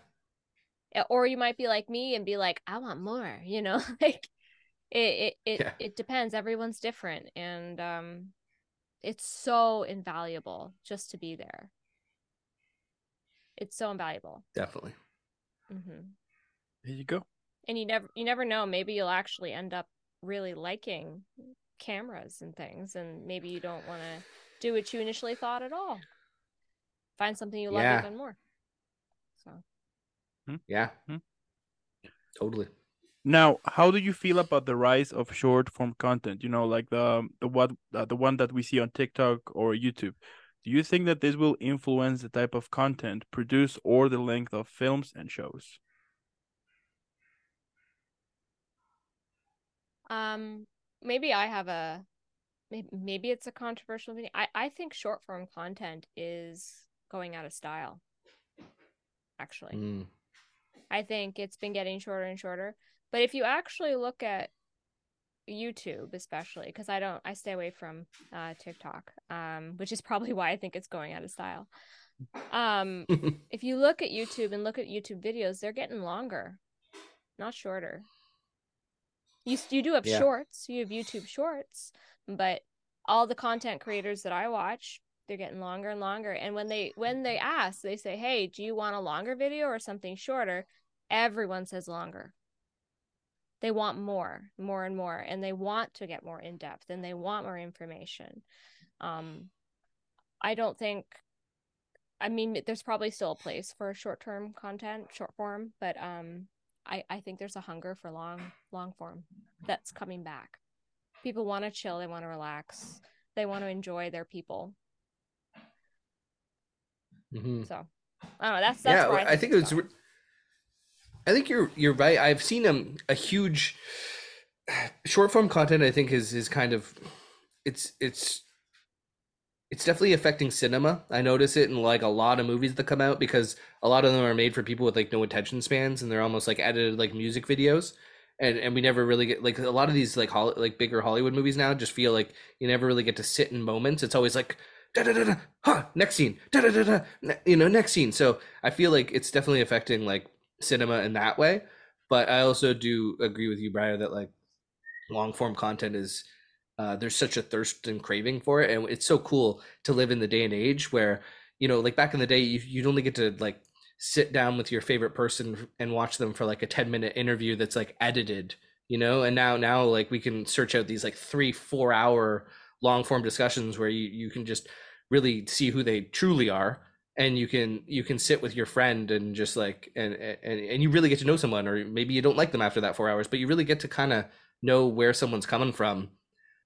Eh, or you might be like me and be like I want more, you know? [laughs] like it it it, Yeah. it depends. Everyone's different and um it's so invaluable just to be there. It's so invaluable. Definitely. mm-hmm. There you go. And you never you never know. Maybe you'll actually end up really liking cameras and things, and maybe you don't want to do what you initially thought at all. Find something you love Yeah. even more. So Yeah. Hmm. Totally. Now, how do you feel about the rise of short form content? You know, like the the what uh, the one that we see on TikTok or YouTube. Do you think that this will influence the type of content produced or the length of films and shows? Um, maybe I have a maybe, maybe it's a controversial opinion. I I think short form content is going out of style. Actually, Mm. I think it's been getting shorter and shorter. But if you actually look at YouTube, especially because I don't, I stay away from uh, TikTok, um, which is probably [laughs] why I think it's going out of style. Um, [laughs] if you look at YouTube and look at YouTube videos, they're getting longer, not shorter. You you do have Yeah. shorts, you have YouTube shorts, but all the content creators that I watch, they're getting longer and longer. And when they when they ask, they say, "Hey, do you want a longer video or something shorter?" Everyone says longer. They want more, more and more, and they want to get more in depth and they want more information. Um, I don't think I mean, there's probably still a place for short term content, short form, but um, I I think there's a hunger for long long form that's coming back. People want to chill, they want to relax, they want to enjoy their people. Mm-hmm. So I don't know. That's that's yeah, where I think, I think it's it's. re- I think you're you're right. I've seen um, a huge short form content. I think is is kind of it's it's it's definitely affecting cinema. I notice it in like a lot of movies that come out because a lot of them are made for people with like no attention spans and they're almost like edited like music videos. And and we never really get like a lot of these like like bigger Hollywood movies now just feel like you never really get to sit in moments. It's always like da da da da huh next scene da da da da you know next scene. So I feel like it's definitely affecting like cinema in that way. But I also do agree with you, Briar, that like long form content is uh, there's such a thirst and craving for it, and it's so cool to live in the day and age where you know, like back in the day, you, you'd only get to like sit down with your favorite person and watch them for like a 10 minute interview that's like edited you know? And now now like we can search out these like three four hour long form discussions where you you can just really see who they truly are and you can you can sit with your friend and just like and and, and you really get to know someone or maybe you don't like them after that four hours but you really get to kind of know where someone's coming from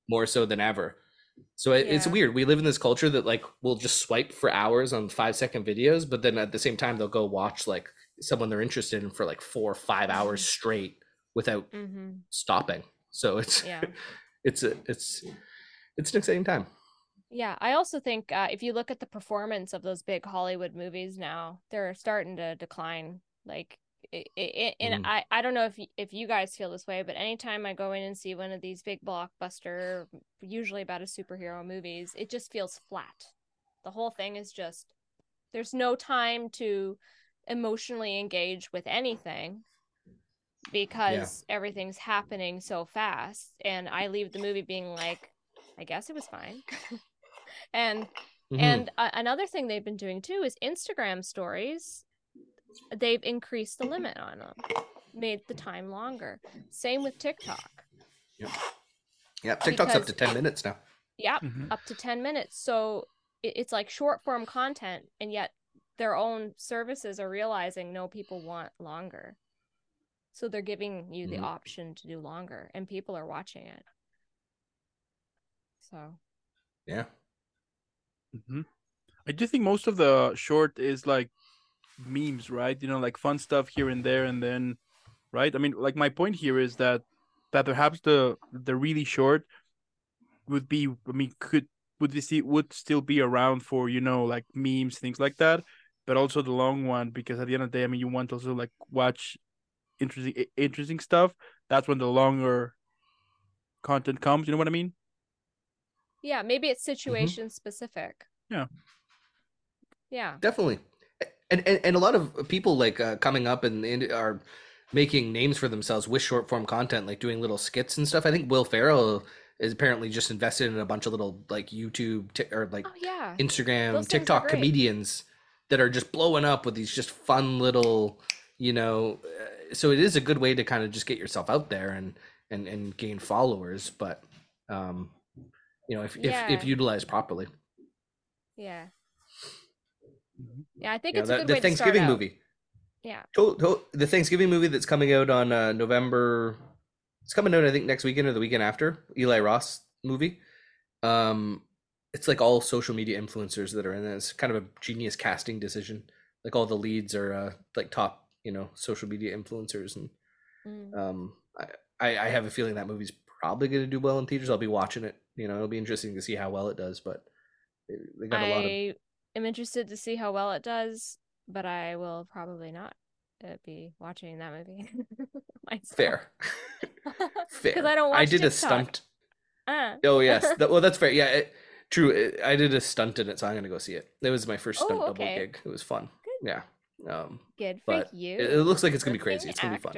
more so than ever. So it, it's weird. We live in this culture that like we'll just swipe for hours on five second videos but then at the same time they'll go watch like someone they're interested in for like four or five hours [laughs] straight without Mhm. stopping. So it's Yeah. [laughs] it's a it's it's an exciting time Yeah, I also think uh, if you look at the performance of those big Hollywood movies now, they're starting to decline. Like, it, it, and Mm. I, I don't know if if you guys feel this way, but anytime I go in and see one of these big blockbuster, usually about a superhero movies, it just feels flat. The whole thing is just there's no time to emotionally engage with anything because everything's happening so fast, and I leave the movie being like, I guess it was fine. [laughs] and Mhm. and uh, another thing they've been doing too is Instagram stories. They've increased the limit on them, made the time longer. Same with TikTok. Yep. Yeah, TikTok's up to ten minutes now. Yep, Mhm. up to 10 minutes. So it- it's like short form content, and yet their own services are realizing no, people want longer. So they're giving you the Mhm. option to do longer, and people are watching it. So Yeah. Hmm I do think most of the short is like memes, right? You know, like fun stuff here and there, and then, right? I mean, like my point here is that that perhaps the the really short would be, I mean, could would this would still be around for you know like memes, things like that, but also the long one because at the end of the day, I mean, you want to also like watch interesting interesting stuff. That's when the longer content comes. You know what I mean? Yeah, maybe it's situation specific. Yeah. Yeah. Definitely. And, and and a lot of people like uh, coming up and, and are making names for themselves with short form content, like doing little skits and stuff. I think Will Ferrell is apparently just invested in a bunch of little like YouTube ti- or like Oh yeah. Instagram, Those TikTok comedians that are just blowing up with these just fun little, you know. Uh, so it is a good way to kind of just get yourself out there and and and gain followers, but um, you know, if if, Yeah. if utilized properly. Yeah. Yeah, I think Yeah, it's a the, good the way to start Thanksgiving out. movie. Yeah. To- to- the Thanksgiving movie that's coming out on uh, November. It's coming out, I think, next weekend or the weekend after. Eli Roth movie. Um, it's like all social media influencers that are in it. It's kind of a genius casting decision. Like all the leads are uh, like top, you know, social media influencers, and Mm. um, I, I I have a feeling that movie's probably going to do well in theaters. I'll be watching it. You know, it'll be interesting to see how well it does. But they, got a lot of I am interested to see how well it does, but I will probably not uh, be watching that movie. [laughs] myself. fair, [laughs] fair. Because I don't watch I did a stunt. Uh, Oh yes, [laughs] well that's fair. Yeah, it, true. I did a stunt in it, so I'm gonna go see it. It was my first stunt Oh, double gig. It was fun. Good. Yeah. Um, good for you. it, it looks like it's gonna be crazy. It's gonna be fun.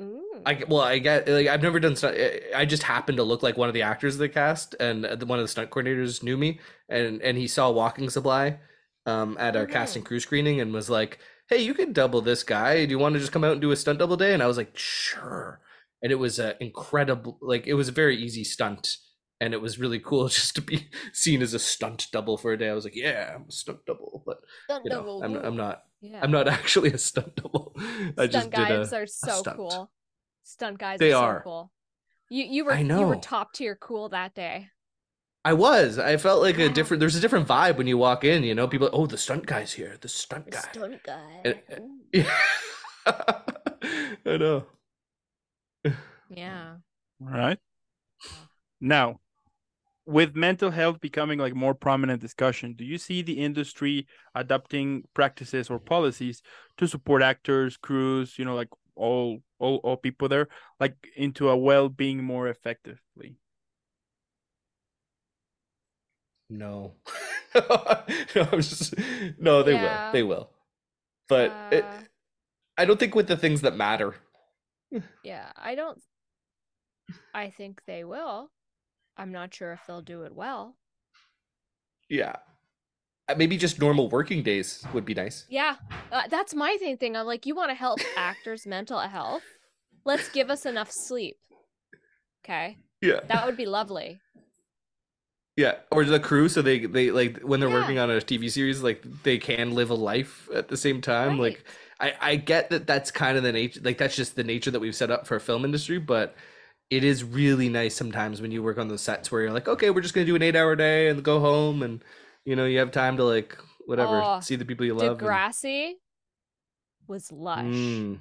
Ooh. I well, I get like I've never done stunt. I just happened to look like one of the actors of the cast, and the- one of the stunt coordinators knew me, and and he saw Walking Supply, um, at our cast Mhm. and crew screening, and was like, "Hey, you can double this guy. Do you want to just come out and do a stunt double day?" And I was like, "Sure." And it was a incredible, like it was a very easy stunt, and it was really cool [laughs] just to be seen as a stunt double for a day. I was like, "Yeah, I'm a stunt double," but Stunt you know, double, I'm. I'm not Yeah. I'm not [laughs] actually a stunt double. I Stunt just did guys a are so stunt. cool. Stunt guys They are so cool. You you were I know, you were top tier cool that day. I was. I felt like a different. There's a different vibe when you walk in. You know, people. Oh, the stunt guy's here. The stunt The guy. stunt guy. And- uh, [laughs] Yeah. I know. Yeah. All right. Now, with mental health becoming like more prominent discussion, do you see the industry adopting practices or policies to support actors, crews, you know, like all all all people there, like into a well-being more effectively? No. [laughs] no, I'm just. No, they Yeah. will. They will. But it, Uh, I don't think with the things that matter. Yeah, I don't. I think they will. I'm not sure if they'll do it well. Yeah. Uh, Maybe just normal working days would be nice. Yeah, uh, that's my thing. Thing I'm like, you want to help [laughs] actors' mental health? Let's give us enough sleep. Okay, Yeah. that would be lovely. Yeah, or the crew, so they they like when they're Yeah. working on a TV series, like they can live a life at the same time. Right. Like I I get that that's kind of the nature, like that's just the nature that we've set up for a film industry, but it is really nice sometimes when you work on those sets where you're like, okay, we're just gonna do an eight hour day and go home, and you know you have time to like whatever Oh, see the people you love. and- Degrassi was lush. Mm.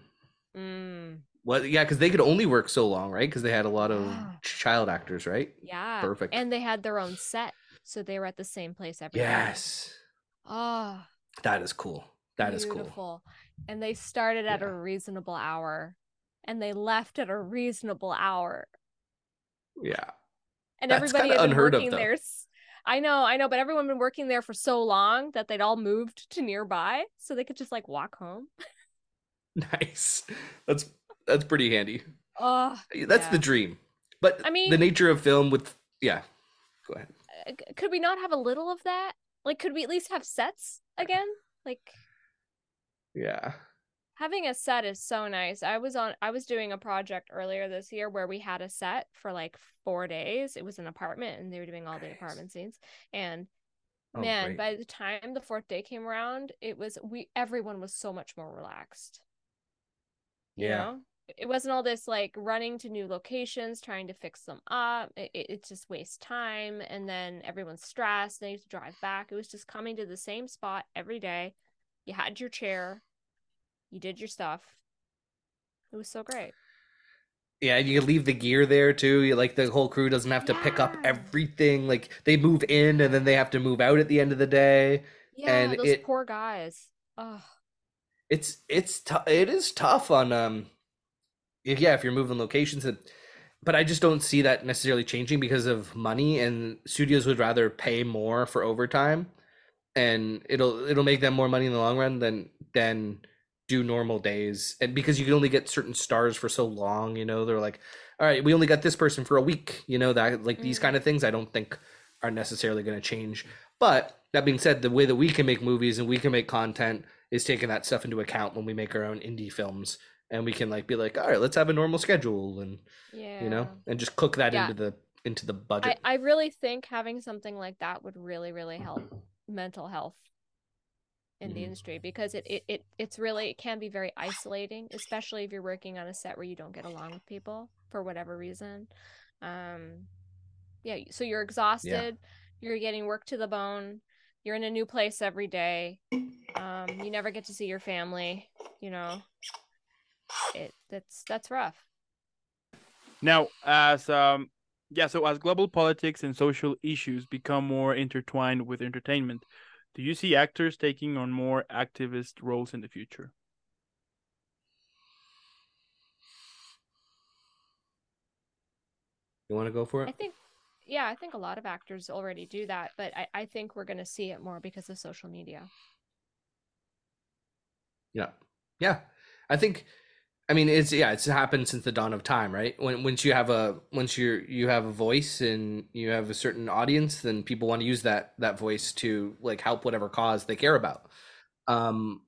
Mm, Well, yeah, because they could only work so long, right? Because they had a lot of Yeah. child actors, right? yeah, Perfect. And they had their own set. so they were at the same place every day. Yes. Oh, That is cool. That is cool. beautiful. And they started at Yeah. a reasonable hour and they left at a reasonable hour. Yeah. And That's everybody had been working there. I know, I know, but everyone been working there for so long that they'd all moved to nearby so they could just like walk home. [laughs] Nice. That's that's pretty handy. Oh, That's Yeah. the dream. But I mean- the nature of film with yeah. Go ahead. uh, could we not have a little of that? Like, could we at least have sets again? Like, Yeah. Having a set is so nice. I was on I was doing a project earlier this year where we had a set for like 4 days. It was an apartment and they were doing all the apartment scenes. And Oh, man, great. by the time the fourth day came around, it was we everyone was so much more relaxed. You Yeah. know? It wasn't all this like running to new locations, trying to fix them up. It, it, it just wastes time and then everyone's stressed. They need to drive back. It was just coming to the same spot every day. You had your chair, you did your stuff. It was so great. Yeah, and you leave the gear there too. You, like the whole crew doesn't have to pick up everything. Like they move in and then they have to move out at the end of the day. Yeah, And those it- poor guys. Oh, It's it's tou- it is tough on um yeah, if you're moving locations and but I just don't see that necessarily changing because of money and studios would rather pay more for overtime and it'll it'll make them more money in the long run than than do normal days and because you can only get certain stars for so long you know they're like all right we only got this person for a week you know that like these Mm. kind of things i don't think are necessarily going to change but that being said the way that we can make movies and we can make content is taking that stuff into account when we make our own indie films and we can like be like all right let's have a normal schedule and yeah. you know and just cook that Yeah. into the into the I, budget I really think having something like that would really, really help mental health in the Mhm. industry because it, it, it it's really it can be very isolating, especially if you're working on a set where you don't get along with people for whatever reason. Um yeah, so you're exhausted, you're getting work to the bone, you're in a new place every day. Um, you never get to see your family, you know. It that's that's rough. Now, as um, yeah, so as global politics and social issues become more intertwined with entertainment, do you see actors taking on more activist roles in the future? you want to go for it? I think, yeah, I think a lot of actors already do that, but I, I think we're going to see it more because of social media. Yeah. Yeah. I think I mean it's yeah, it's happened since the dawn of time, right? When once you have a once you're you have a voice and you have a certain audience, then people want to use that that voice to like help whatever cause they care about. Um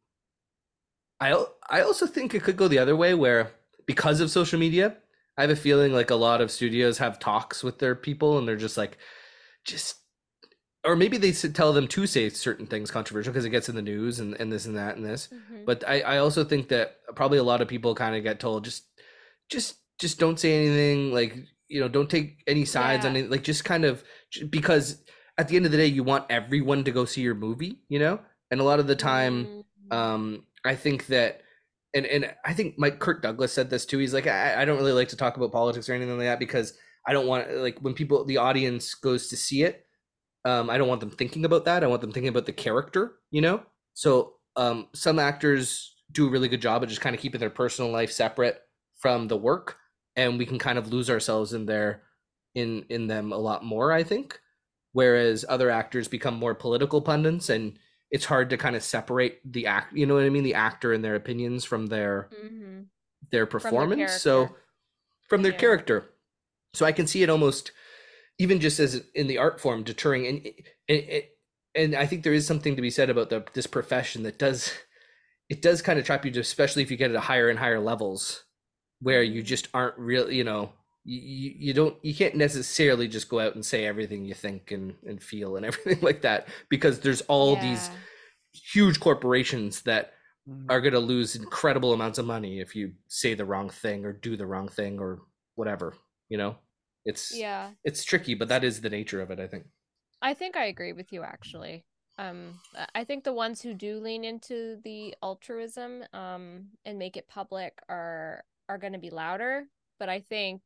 I I also think it could go the other way where because of social media, I have a feeling like a lot of studios have talks with their people and they're just like just or maybe they tell them to say certain things controversial because it gets in the news and, and this and that and this Mhm. but I, I also think that probably a lot of people kind of get told just just just don't say anything like you know don't take any sides on it like just kind of because at the end of the day you want everyone to go see your movie you know and a lot of the time Mm. um i think that and and i think mike kirk douglas said this too he's like I, I don't really like to talk about politics or anything like that because i don't want like when people the audience goes to see it um i don't want them thinking about that. I want them thinking about the character you know? So um some actors do a really good job of just kind of keeping their personal life separate from the work and we can kind of lose ourselves in there in in them a lot more i think. Whereas other actors become more political pundits and it's hard to kind of separate the act you know what i mean? The actor and their opinions from their Mhm. their performance. So from their Yeah. character. So i can see it almost even just as in the art form deterring and and, and i think there is something to be said about the this profession that does it does kind of trap you to especially if you get at higher and higher levels where you just aren't really you know you, you don't you can't necessarily just go out and say everything you think and, and feel and [laughs] everything like that because there's all these huge corporations that Mhm. are going to lose incredible amounts of money if you say the wrong thing or do the wrong thing or whatever you know it's yeah it's tricky but that is the nature of it i think I think I agree with you actually. Um I- I think the ones who do lean into the altruism um and make it public are are going to be louder, but I think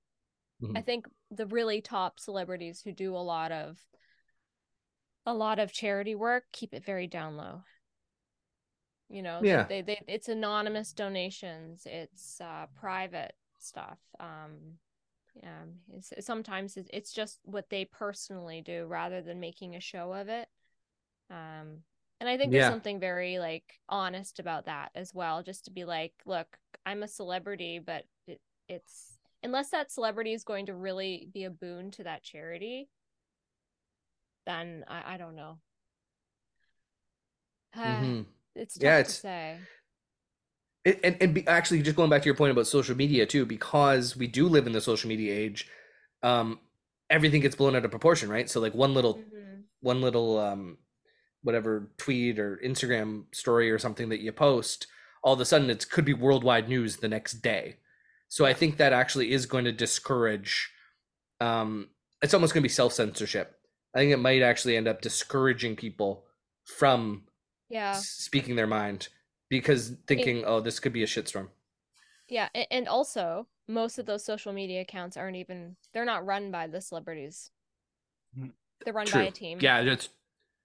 I Mhm. think the really top celebrities who do a lot of a lot of charity work keep it very down low you know Yeah. they, they it's anonymous donations it's uh private stuff um yeah it's, sometimes it's, just what they personally do rather than making a show of it. Um and i think there's something very like honest about that as well just to be like look i'm a celebrity but it, it's unless that celebrity is going to really be a boon to that charity then i, I don't know. [sighs] Mhm. it's Yeah, to it's- say. It, and and be, actually, just going back to your point about social media too, because we do live in the social media age, um, everything gets blown out of proportion, right? So like one little Mhm. one little um, whatever tweet or Instagram story or something that you post, all of a sudden it could be worldwide news the next day. So I think that actually is going to discourage. Um, it's almost going to be self censorship. I think it might actually end up discouraging people from yeah speaking their mind because thinking, oh, this could be a shitstorm. Yeah, and also most of those social media accounts aren't even they're not run by the celebrities. Mhm. They're run True. by a team. Yeah, it's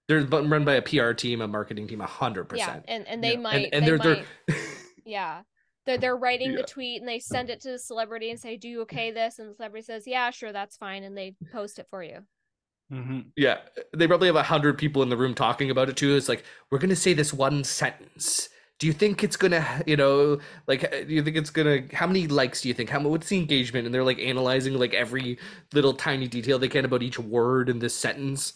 they're run by a PR team, a marketing team, a hundred Yeah, percent. and and they Yeah. might And and they they're might they're yeah. They're they're writing Yeah. the tweet and they send it to the celebrity and say, "Do you okay [laughs] this?" And the celebrity says, "Yeah, sure, that's fine," and they post it for you. Mhm. yeah, they probably have a hundred people in the room talking about it too. It's like we're gonna say this one sentence. Do you think it's gonna, you know, like, uh, do you think it's gonna? How many likes do you think? How mu- what's the engagement? And they're like analyzing like every little tiny detail they can about each word in this sentence.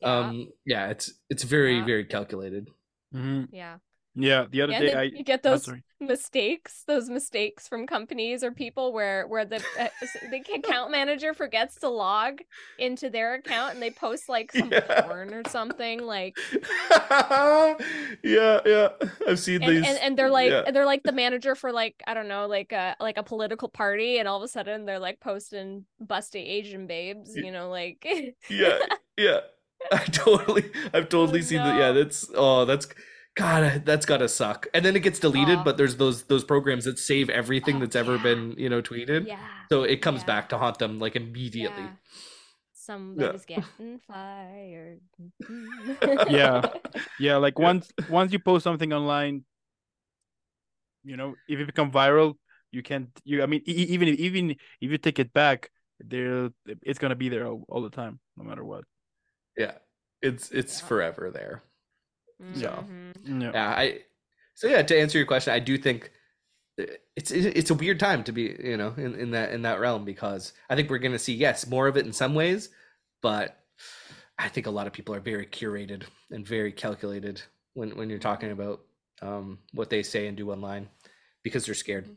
Yeah, Um, yeah, it's it's very Yeah. very calculated. mm-hmm. yeah. Yeah, the other and day I you get oh, those sorry. mistakes, those mistakes from companies or people where where the uh, the [laughs] account manager forgets to log into their account and they post like some Yeah. porn or something like [laughs] yeah, yeah, I've seen and, these. and and they're like yeah. they're like the manager for like I don't know like a like a political party and all of a sudden they're like posting busty Asian babes you know like yeah, yeah. [laughs] I totally, I've totally seen that. Yeah, that's oh, that's God, that's gotta suck. And then it gets deleted, Aw. but there's those those programs that save everything Oh, that's ever yeah. been you know tweeted. yeah So it comes yeah. back to haunt them like immediately. yeah. somebody's getting [laughs] fired Yeah. [laughs] Yeah, like once once you post something online, you know, if it become viral, you can't. You, I mean, even if, even if you take it back, there it's gonna be there all, all the time, no matter what. Yeah, it's it's Yeah. forever there. Yeah. Mhm. Yeah. Yeah, I. So yeah, to answer your question, I do think uh, it's it's a weird time to be you know in, in that in that realm because I think we're gonna see yes more of it in some ways, but I think a lot of people are very curated and very calculated when when you're talking about um what they say and do online because they're scared.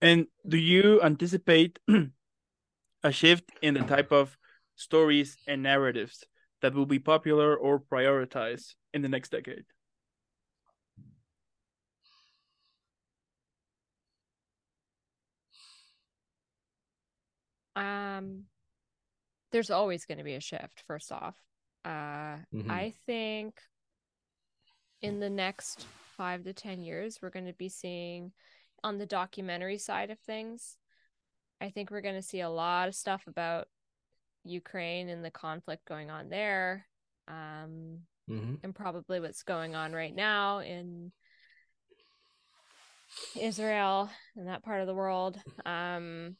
And do you anticipate [clears throat] a shift in the type of stories and narratives that will be popular or prioritized in the next decade? um there's always going to be a shift first off uh Mhm. i think in the next 5 to 10 years we're going to be seeing on the documentary side of things i think we're going to see a lot of stuff about ukraine and the conflict going on there um hmm and probably what's going on right now in Israel and that part of the world. Um,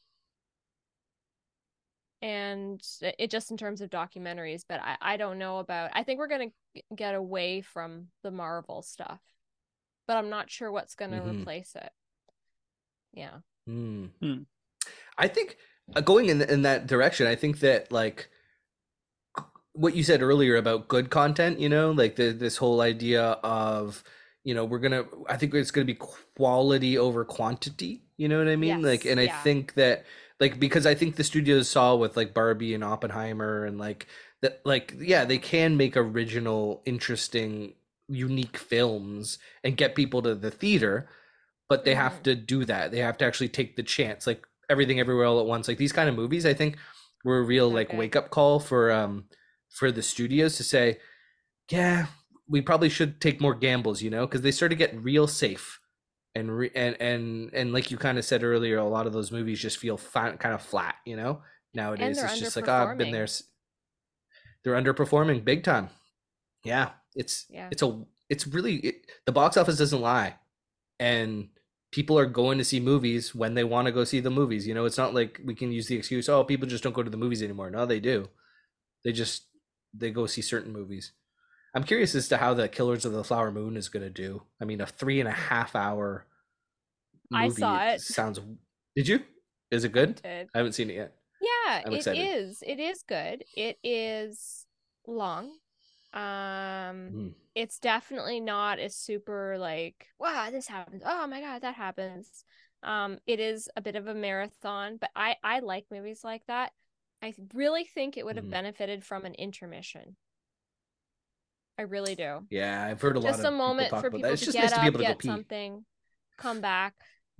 and it just in terms of documentaries, but I, I don't know about. I think we're gonna get away from the Marvel stuff, but I'm not sure what's gonna Mhm. replace it. Yeah. Mm. Hmm. I think going in in that direction, I think that like what you said earlier about good content, you know, like the this whole idea of you know we're gonna i think it's gonna be quality over quantity you know what i mean? Like Yes, and i think that like because i think the studios saw with like barbie and oppenheimer and like that like yeah they can make original interesting unique films and get people to the theater but they have Mhm. to do that. They have to actually take the chance. Like everything everywhere all at once. Like these kind of movies i think were a real like wake up call for um for the studios to say yeah we probably should take more gambles you know? Because they started getting real safe and re- and and and like you kind of said earlier a lot of those movies just feel fi- kind of flat you know? Nowadays it's just like oh, i've been there they're underperforming big time. Yeah, it's Yeah. it's a it's really it, the box office doesn't lie, and people are going to see movies when they want to go see the movies. You know, it's not like we can use the excuse, oh, people just don't go to the movies anymore. No, they do. They just they go see certain movies. I'm curious as to how the Killers of the Flower Moon is going to do. I mean, a three and a half hour. I saw it. Sounds. Did you? Is it good? Did. I haven't seen it yet. Yeah, it is. It is good. It is long. Um Mhm. it's definitely not a super like, wow, this happens. Oh my god, that happens. Um it is a bit of a marathon, but I I like movies like that. I really think it would have Mhm. benefited from an intermission. I really do. Yeah, I've heard a lot Just a moment talk for people. It's to just get nice to up, be able to go get something, come back,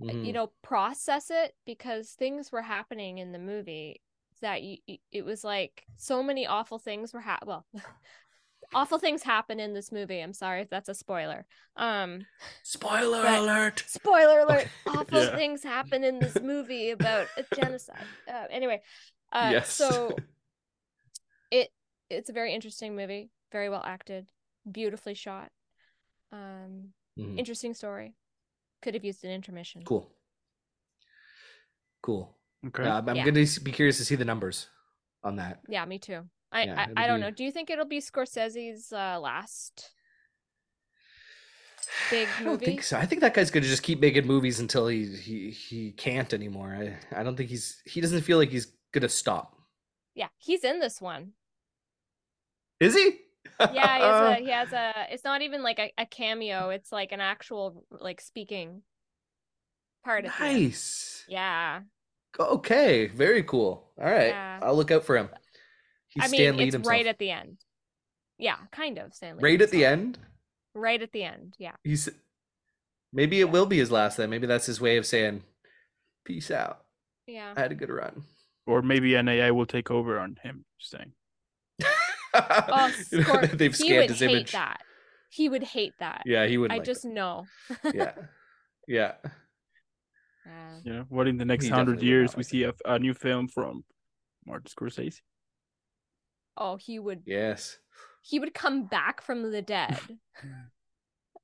uh, you Mhm. know process it because things were happening in the movie that you it was like so many awful things were ha- well [laughs] awful things happen in this movie i'm sorry if that's a spoiler um Spoiler alert! spoiler alert [laughs] awful Yeah. things happen in this movie about a genocide uh, anyway uh yes. so [laughs] it it's a very interesting movie very well acted beautifully shot um Mhm. interesting story could have used an intermission Cool. Cool. Okay. Uh, I'm Yeah. gonna be curious to see the numbers on that. Yeah, me too. I Yeah, I, I don't be- know. Do you think it'll be Scorsese's uh, last big movie? I don't think so. I think that guy's gonna just keep making movies until he he he can't anymore. I I don't think he's he doesn't feel like he's gonna stop. Yeah, he's in this one. Is he? Yeah, he has a [laughs] he has a. It's not even like a, a cameo. It's like an actual like speaking part of it. nice. Yeah, Okay, very cool. All right, Yeah. I'll look out for him. He's I mean Stan Lee it's himself. right at the end. Yeah, kind of Stan Lee. right at the end. Right at the end. Yeah. He's maybe it Yeah. will be his last. Then maybe that's his way of saying, "Peace out. Yeah. I had a good run." Or maybe NAI will take over on him. Just saying. [laughs] Oh, Scor- They've he scanned would his hate image. that. He would hate that. Yeah, he would. I like just that. know. [laughs] yeah, yeah. Yeah. You know, what in the next He hundred years we see a, a new film from Martin Scorsese? Oh, he would. Yes. He would come back from the dead. [laughs]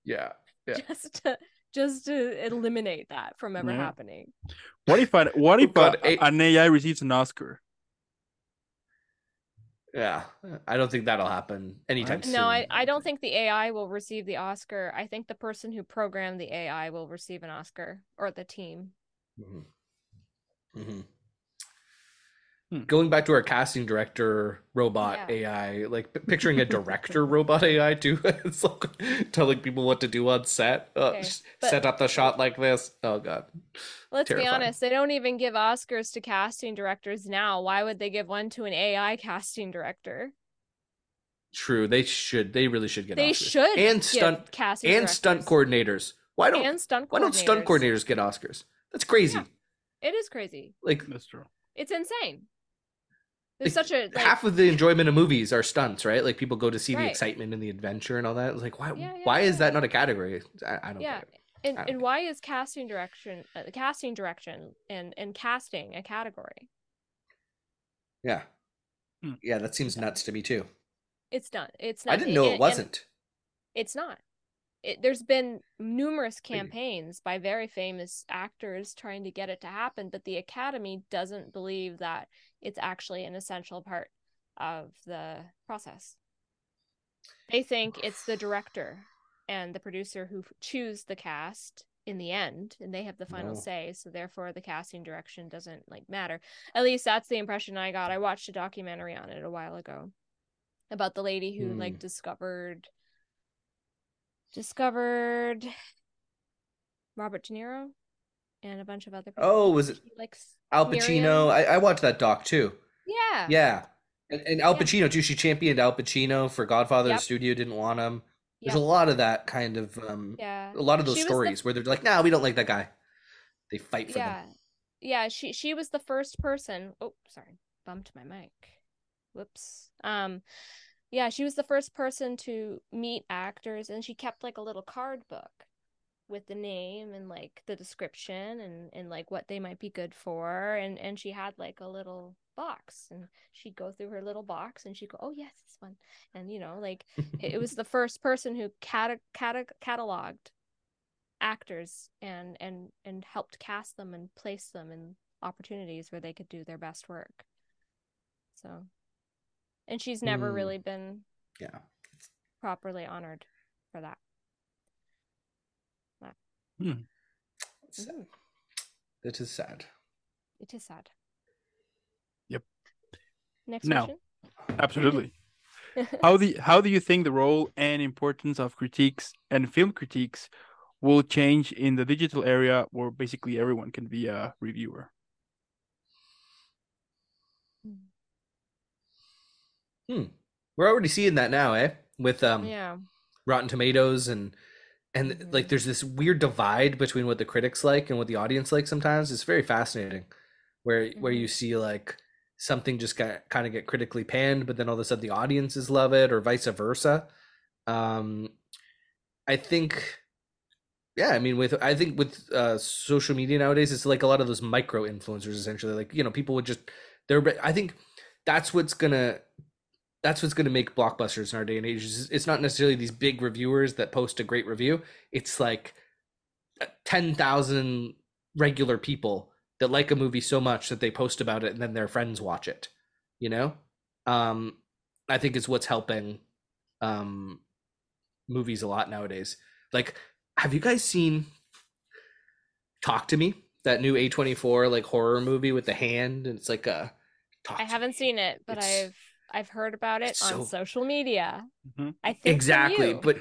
Yeah. Yeah. just to just to eliminate that from ever Yeah. happening. What if I, what if God, a- A- an AI receives an Oscar? Yeah. I don't think that'll happen anytime What? soon. No, I, I don't think the AI will receive the Oscar. I think the person who programmed the AI will receive an Oscar or the team. Mhm. Mhm. Hmm. Going back to our casting director robot Yeah. AI, like p- picturing a director [laughs] robot AI too. [laughs] It's like telling people what to do on set. Uh, Okay, but- set up the shot like this. Oh god. Let's be honest, they don't even give Oscars to casting directors now. Why would they give one to an AI casting director? True. They should. They really should get. they Oscars. should and stunt casting and stunt coordinators. Why don't and stunt why don't stunt coordinators get Oscars? That's crazy. Yeah. It is crazy. Like That's true. It's insane. There's Like, such a like, half of the enjoyment of movies are stunts, right? Like people go to see the excitement and the adventure and all that. It's like why Yeah, yeah, why is yeah. that not a category? I, I don't Yeah. get it. and, I don't and why is casting direction uh, casting direction and and casting a category? Yeah. Hmm. Yeah, that seems nuts to me too. It's not. It's not. I didn't know and- it wasn't. It's not. It, there's been numerous campaigns by very famous actors trying to get it to happen, but the Academy doesn't believe that it's actually an essential part of the process. They think it's the director and the producer who choose the cast in the end, and they have the final No. say. So therefore, the casting direction doesn't like matter. At least that's the impression I got. I watched a documentary on it a while ago about the lady who like Hmm. discovered discovered Robert De Niro and a bunch of other people. Oh, was it She likes Al Pacino? I, I watched that doc too. yeah Yeah. And, and Al Yeah. Pacino too. She championed Al Pacino for Godfather. Yep. The studio didn't want him. There's Yep. a lot of that kind of um yeah a lot of those She was the- stories where they're like, nah, we don't like that guy. They fight for yeah them. yeah she she was the first person oh sorry bumped my mic whoops um yeah she was the first person to meet actors and she kept like a little card book with the name and like the description and and like what they might be good for and and she had like a little box and she'd go through her little box and she'd go oh yes this one and you know like it, was [laughs] the first person who cata- cata- cataloged actors and and and helped cast them and place them in opportunities where they could do their best work so and she's never Hmm. really been Yeah. properly honored for that It's sad. It is sad. it is sad Yep. next Now- question Absolutely. [laughs] how the how do you think the role and importance of critiques and film critiques will change in the digital area where basically everyone can be a reviewer? Hmm. We're already seeing that now, eh? With um yeah Rotten Tomatoes and and Mhm. like there's this weird divide between what the critics like and what the audience like sometimes. It's very fascinating. Where where Mhm. you see like something just got kind of get critically panned, but then all of a sudden the audiences love it or vice versa. Um I think yeah, I mean with I think with uh social media nowadays it's like a lot of those micro influencers essentially. Like, you know, people would just they're I think that's what's gonna that's what's going to make blockbusters in our day and age. It's not necessarily these big reviewers that post a great review. It's like uh, 10,000 regular people that like a movie so much that they post about it and then their friends watch it, you know? Um, I think is what's helping um, movies a lot nowadays. Like, have you guys seen Talk to Me? That new A24 like horror movie with the hand and it's like a i haven't seen it but It's- i've i've heard about it it's on social media Mhm. i think exactly you, but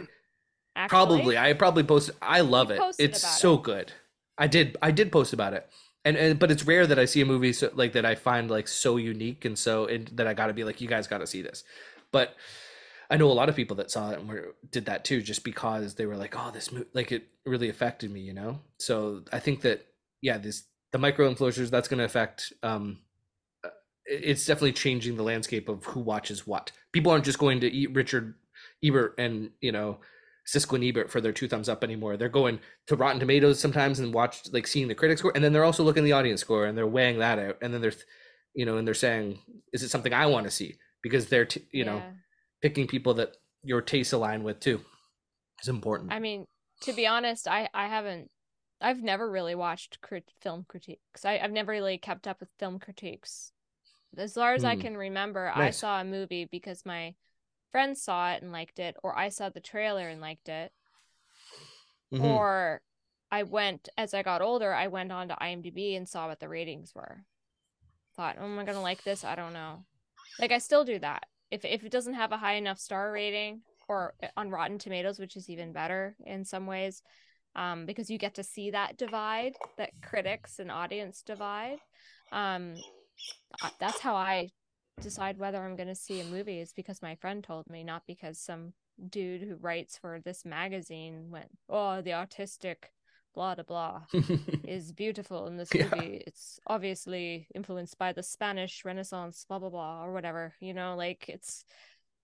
actually. probably i probably posted i love it posted it's so it. good i did i did post about it and, and but it's rare that i see a movie so, like that i find like so unique and so and that i gotta be like you guys gotta see this but i know a lot of people that saw it and were did that too just because they were like oh this movie like it really affected me you know so i think that yeah this the micro influencers that's going to affect um it- it's definitely changing the landscape of who watches what people aren't just going to eat richard ebert and you know Siskel and Ebert for their two thumbs up anymore. They're going to Rotten Tomatoes sometimes and watch like seeing the critic score, and then they're also looking at the audience score and they're weighing that out, and then they're, you know, and they're saying, is it something I want to see? Because they're, t- you know, picking people that your tastes align with too. Is important. I mean, to be honest, I I haven't. I've never really watched crit- film critiques. I, I've never really kept up with film critiques. As far as I Hmm. can remember, I saw a movie because my friends saw it and liked it, or I saw the trailer and liked it, Mhm. or I went as I got older. I went on to IMDb and saw what the ratings were. Thought, oh, am I gonna like this? I don't know. Like I still do that. If if it doesn't have a high enough star rating, or uh, on Rotten Tomatoes, which is even better in some ways, um, because you get to see that divide, that critics and audience divide. Um, that's how I decide whether I'm going to see a movie is because my friend told me, not because some dude who writes for this magazine went, "Oh, the artistic blah blah blah [laughs] is beautiful in this Yeah. movie. It's obviously influenced by the Spanish Renaissance, blah blah blah, or whatever. You know, like it's.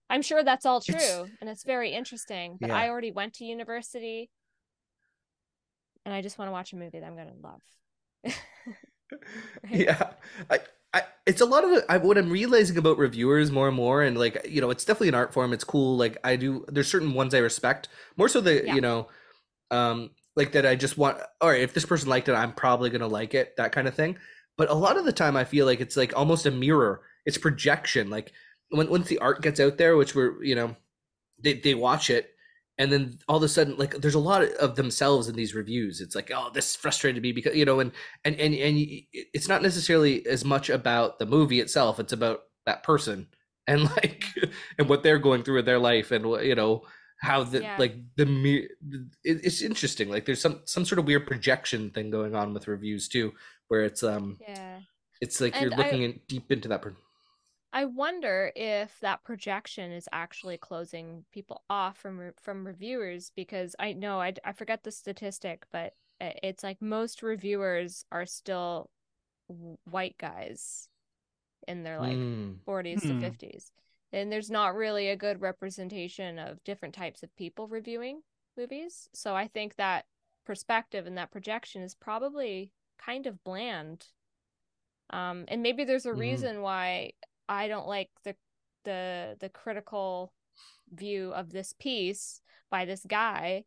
I'm sure that's all true, It's- and it's very interesting. But Yeah. I already went to university, and I just want to watch a movie that I'm gonna love. [laughs] Right? yeah I, I it's a lot of I, what i'm realizing about reviewers more and more and like you know it's definitely an art form it's cool like i do there's certain ones i respect more so the Yeah. you know um like that i just want all right if this person liked it i'm probably gonna like it that kind of thing but a lot of the time i feel like it's like almost a mirror it's projection like when once the art gets out there which we're you know they, they watch it and then all of a sudden like there's a lot of themselves in these reviews it's like oh this frustrated me because you know and and and and it's not necessarily as much about the movie itself it's about that person [laughs] and like and what they're going through in their life and you know how the Yeah. like the me it's interesting like there's some some sort of weird projection thing going on with reviews too where it's um yeah. it's like you're And I- looking in, deep into that per- I wonder if that projection is actually closing people off from re- from reviewers because I know I, I forget the statistic, but it's like most reviewers are still white guys in their like Mm. 40s Hmm. to 50s. And there's not really a good representation of different types of people reviewing movies. So I think that perspective and that projection is probably kind of bland. Um, and maybe there's a Mhm. reason why I don't like the the the critical view of this piece by this guy.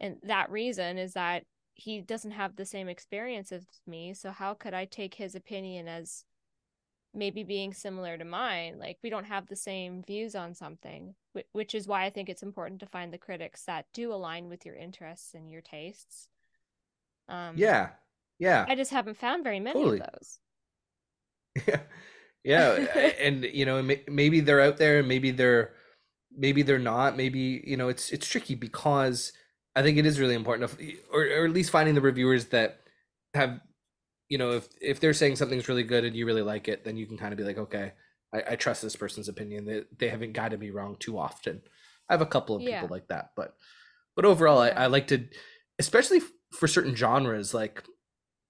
And that reason is that he doesn't have the same experience as me. So how could I take his opinion as maybe being similar to mine? Like we don't have the same views on something, which is why I think it's important to find the critics that do align with your interests and your tastes. Um, Yeah. Yeah. I just haven't found very many Totally. of those. [laughs] Yeah, yeah, [laughs] and you know, maybe they're out there, and maybe they're, maybe they're not. Maybe you know, it's it's tricky because I think it is really important, if, or or at least finding the reviewers that have, you know, if if they're saying something's really good and you really like it, then you can kind of be like, okay, I, I trust this person's opinion. They they haven't guided me wrong too often. I have a couple of Yeah. people like that, but but overall, Yeah. I, I like to, especially for certain genres like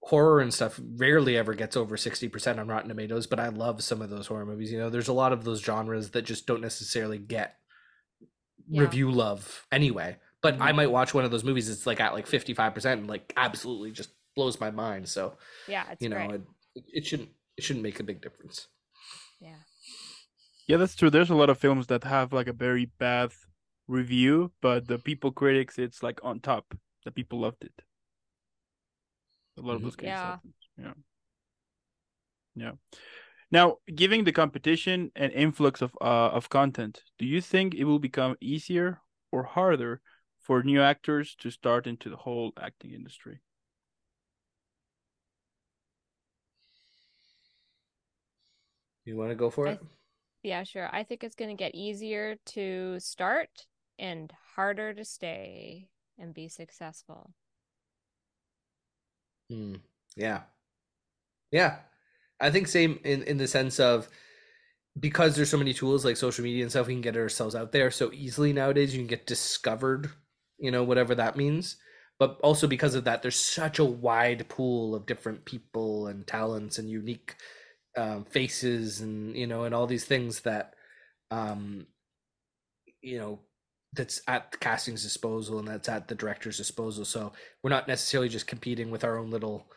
horror and stuff rarely ever gets over 60% on Rotten Tomatoes, but I love some of those horror movies. You know, there's a lot of those genres that just don't necessarily get Yeah. review love anyway. But I Mhm. might watch one of those movies it's like at like 55% and like absolutely just blows my mind. So, Yeah, it's you know, great. it, it shouldn't it shouldn't make a big difference. Yeah. Yeah, that's true. There's a lot of films that have like a very bad review, but the people critics, it's like on top. The people loved it. A lot of Mhm. those cases Yeah. happen. Yeah. Yeah. Now, given the competition and influx of uh, of content, do you think it will become easier or harder for new actors to start into the whole acting industry? You want to go for I it? Yeah, sure. I think it's going to get easier to start and harder to stay and be successful. Hmm. Yeah. Yeah. I think same in in the sense of because there's so many tools like social media and stuff, we can get ourselves out there so easily nowadays. You can get discovered, you know, whatever that means. But also because of that, there's such a wide pool of different people and talents and unique um, faces and you know and all these things that um you know that's at the casting's disposal and that's at the director's disposal. So we're not necessarily just competing with our own little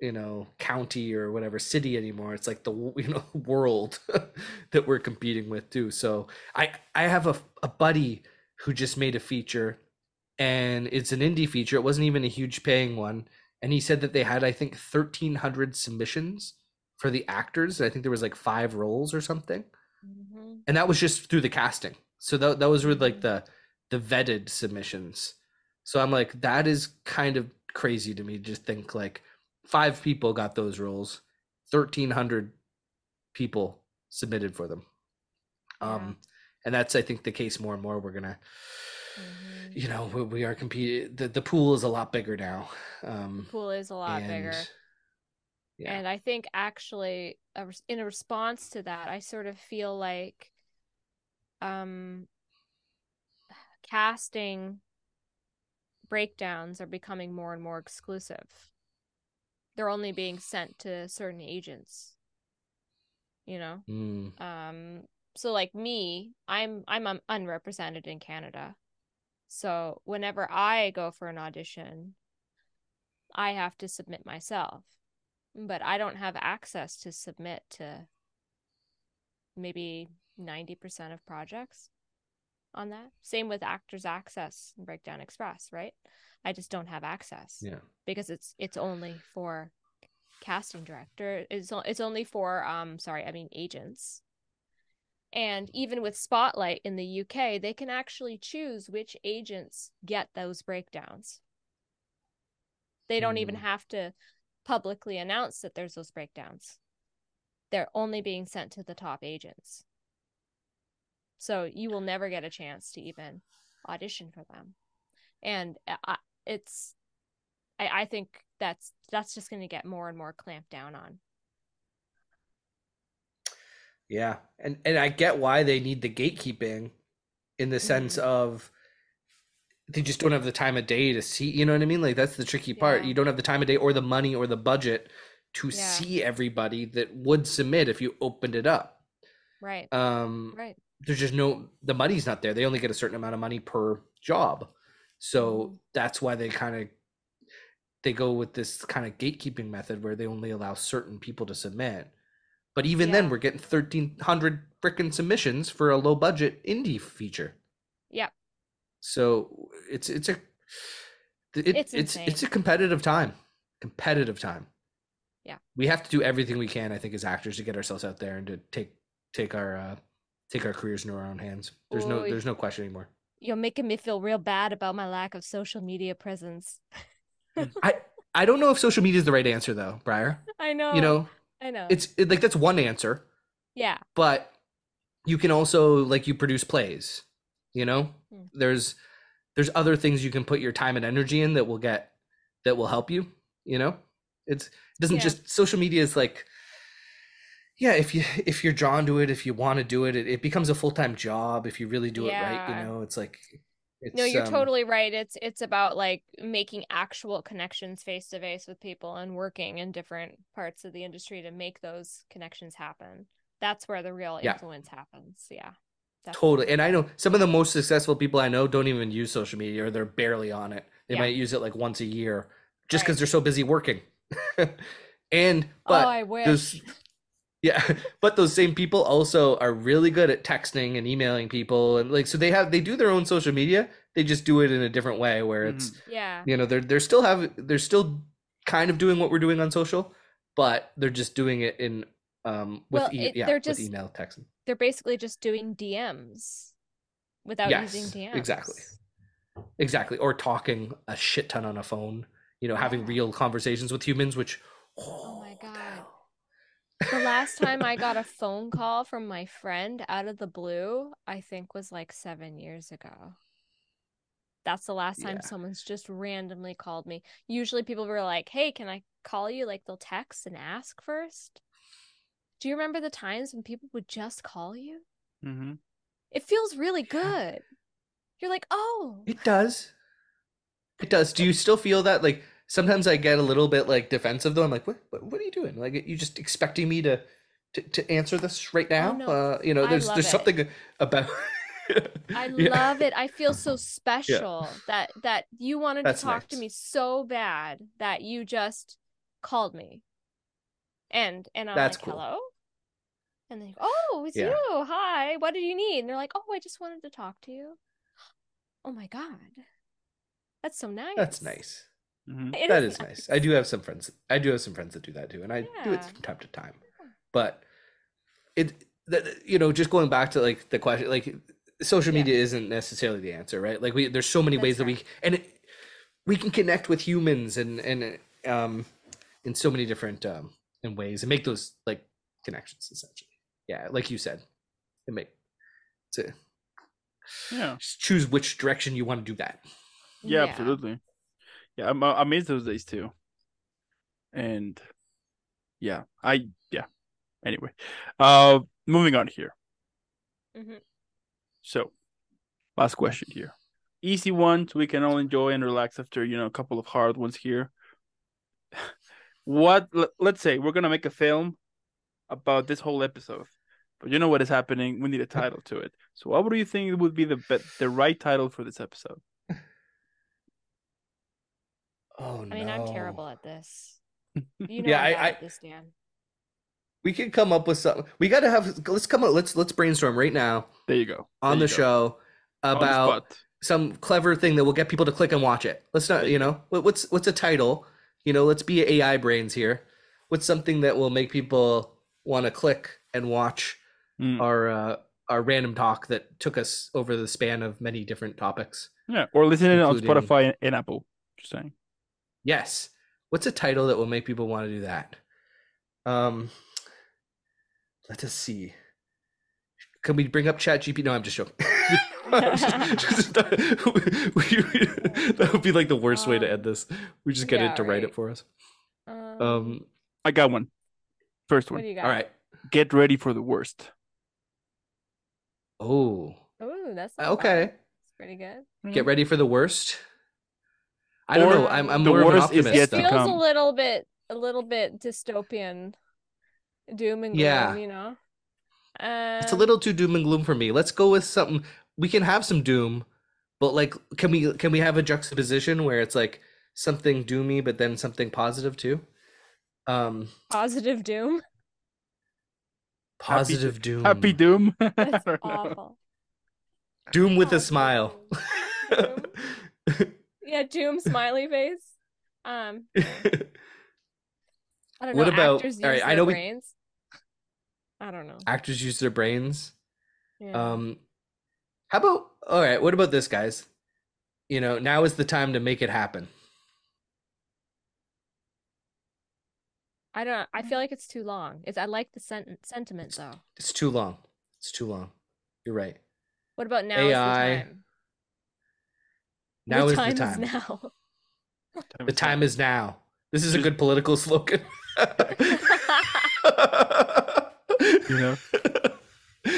you know county or whatever city anymore. It's like the [laughs] you know world [laughs] that we're competing with too. So i i have a, a buddy who just made a feature and it's an indie feature. It wasn't even a huge paying one. And he said that they had i think 1300 submissions for the actors. I think there was like five roles or something. Hmm and that was just through the casting so that, that was with like the the vetted submissions. So i'm like that is kind of crazy to me to just think like five people got those roles 1300 people submitted for them. Um and that's i think the case more and more. We're gonna Mhm. you know we, we are competing the, the pool is a lot bigger now um Pool is a lot bigger. yeah. And I think actually, in a response to that, I sort of feel like um, casting breakdowns are becoming more and more exclusive. They're only being sent to certain agents. You know, Mm, um, so like me, I'm I'm unrepresented in Canada. So whenever I go for an audition, I have to submit myself. But I don't have access to submit to maybe 90% of projects on that. Same with Actors Access and Breakdown Express, right? I just don't have access yeah because it's it's only for casting director. It's it's only for um sorry, I mean agents. And even with Spotlight in the UK, they can actually choose which agents get those breakdowns. They don't even Hmm. have to publicly announce that there's those breakdowns. They're only being sent to the top agents. So you will never get a chance to even audition for them. And I, it's I, I think that's that's just going to get more and more clamped down on. Yeah, and and I get why they need the gatekeeping, in the sense Mhm. of they just don't have the time of day to see. You know what I mean? Like that's the tricky part. Yeah. You don't have the time of day or the money or the budget to Yeah. see everybody that would submit if you opened it up. Right. Um, right. There's just no the money's not there. They only get a certain amount of money per job, so Mhm. that's why they kind of they go with this kind of gatekeeping method where they only allow certain people to submit. But even then, we're getting thirteen hundred freaking submissions for a low budget indie feature. Yep. So it's it's a it, It's it's it's a competitive time. Competitive time. Yeah. We have to do everything we can, I think, as actors to get ourselves out there and to take take our uh take our careers into our own hands. There's no there's no question anymore. You're making me feel real bad about my lack of social media presence. [laughs] I I don't know if social media is the right answer though, Briar. I know. You know, I know. it's it, like that's one answer, yeah. but you can also like you produce plays. You know, Hmm. there's there's other things you can put your time and energy in that will get that will help you. You know, it's it doesn't Yeah. just social media is like yeah if you [laughs] if you're drawn to it if you want to do it, it it becomes a full-time job if you really do it right you know it's like it's, no, you're um, totally right. It's it's about like making actual connections face to face with people and working in different parts of the industry to make those connections happen. That's where the real Yeah. influence happens. Yeah. Totally. And I know some of the most successful people I know don't even use social media or they're barely on it. They Yeah. might use it like once a year just because Right. they're so busy working. [laughs] and but oh, I wish. those yeah, [laughs] but those same people also are really good at texting and emailing people and like so they have they do their own social media. They just do it in a different way where it's yeah. you know they're they're still have they're still kind of doing what we're doing on social, but they're just doing it in um with Well, e- it- yeah, they're with just- email texting. They're basically just doing DMs without using DMs. exactly. Exactly. Or talking a shit ton on a phone, you know, having real conversations with humans, which Oh my God. The last time I got a [laughs] phone call from my friend out of the blue, I think was like seven years ago. That's the last time Yeah. someone's just randomly called me. Usually people were like, hey, can I call you? Like they'll text and ask first. Do you remember the times when people would just call you? Mm-hmm. It feels really [sighs] good. You're like, oh, It does. It does. Do you still feel that? Like sometimes I get a little bit like defensive though. I'm like, what what, what are you doing? Like you just expecting me to to, to answer this right now? Oh, no. Uh you know, there's there's it. something about [laughs] I Yeah. love it. I feel so special that that you wanted That's to talk to me so bad that you just called me. And and I'm That's like, cool. hello? And they Oh, it's Yeah. you. Hi. What did you need? And they're like, Oh, I just wanted to talk to you. Oh my God. That's so nice. That's nice. Mm-hmm. It That is nice. I do have some friends. I do have some friends that do that too, and I do it from time to time. But it, that you know, just going back to like the question, like social Yeah. media isn't necessarily the answer, right? Like we, there's so many That's ways that we and it, we can connect with humans and and um in so many different um in ways and make those like connections essentially. Yeah, like you said, and make to Yeah. just choose which direction you want to do that. Yeah, absolutely. Yeah, I'm, I miss those days too. And yeah, I yeah. Anyway, uh, moving on here. Mhm. So, last question here. Easy ones we can all enjoy and relax after you know a couple of hard ones here. What let- let's say we're gonna make a film about this whole episode, but you know what is happening. We need a title to it. So, what do you think would be the be- the right title for this episode? Oh I mean, I'm terrible at this. [laughs] You know Yeah, I'm I- at this, Dan. We could come up with something. We got to have. Let's come up. Let's let's brainstorm right now There you go. on There the you go. show On the about some clever thing that will get people to click and watch it. Let's not. You know, what- what's what's a title? You know, let's be AI brains here. What's something that will make people want to click and watch Mm. our uh, our random talk that took us over the span of many different topics? Yeah, or listening on Spotify and, and Apple. Just saying. Yes. What's a title that will make people want to do that? Um, let us see. Can we bring up Chat GP? No, I'm just joking. Just- [laughs] we- that would be like the worst way to end this. We just get Yeah, it to write it for us. Um, Um, I got one. First what one. do you got? all right. Get ready for the worst. Oh, Oh, that's not bad. okay. It's pretty good. Get ready for the worst. I don't Or know. I'm, I'm the more of an worst is optimist. yet to though. feels a little bit a little bit dystopian doom and gloom Yeah. you know It's a Um, little too doom and gloom for me. Let's go with something. We can have some doom, but like, can we can we have a juxtaposition where it's like something doomy, but then something positive too. Um, Positive doom. positive doom. Happy Doom. [laughs] That's awful. Doom with a Positive smile. [laughs] doom. Yeah, doom smiley face. Um, [laughs] I don't know. What about- actors use all right, I their know we- I don't know. Actors use their brains. Yeah. Um, how about all right? What about this, guys? You know, now is the time to make it happen. I don't. I feel like it's too long. It's. I like the sent- sentiment though. It's too long. It's too long. You're right. What about now? AI. Is the time. Now the is time the time. Is now. The time is now. This is a good political slogan. You know. [laughs]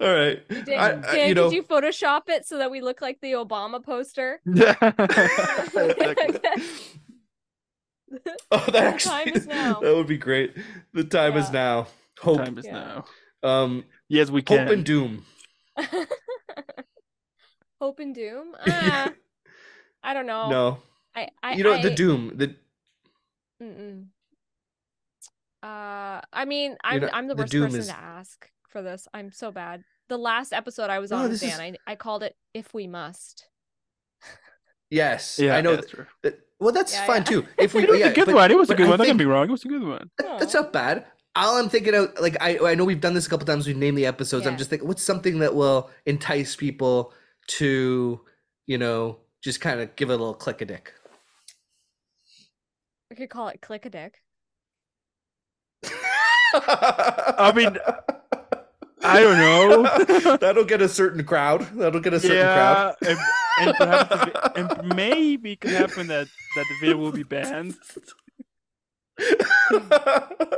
All right. Did, I- I- Dan, you know, did you Photoshop it so that we look like the Obama poster? Exactly. [laughs] oh, that The actually, time is now. [laughs] That would be great. The time is now. Hope, Time is Yeah. now. um, Yes, we can. hope and doom. [laughs] Hope and doom. [laughs] Ah, I don't know. No, I, I, you know I, the doom. The Mm-mm. Uh, I mean, I'm know, I'm the the worst doom person is- to ask for this. I'm so bad. The last episode I was No, on with this is- I I called it "If We Must." yes, Yeah, I know. That's true. that- well, that's Yeah, fine yeah. too. [laughs] If we, It was yeah, a good but- one. It was a but good I one. Don't get me wrong. It was a good one. That's not bad. All I'm thinking out, like I, I know we've done this a couple times. We've named the episodes. I'm just thinking, what's something that will entice people to, you know, just kind of give it a little click a dick. We could call it "Click a Dick." I mean, I don't know. [laughs] That'll get a certain crowd. That'll get a certain crowd. and, and perhaps and maybe it could happen that that the video will be banned, [laughs]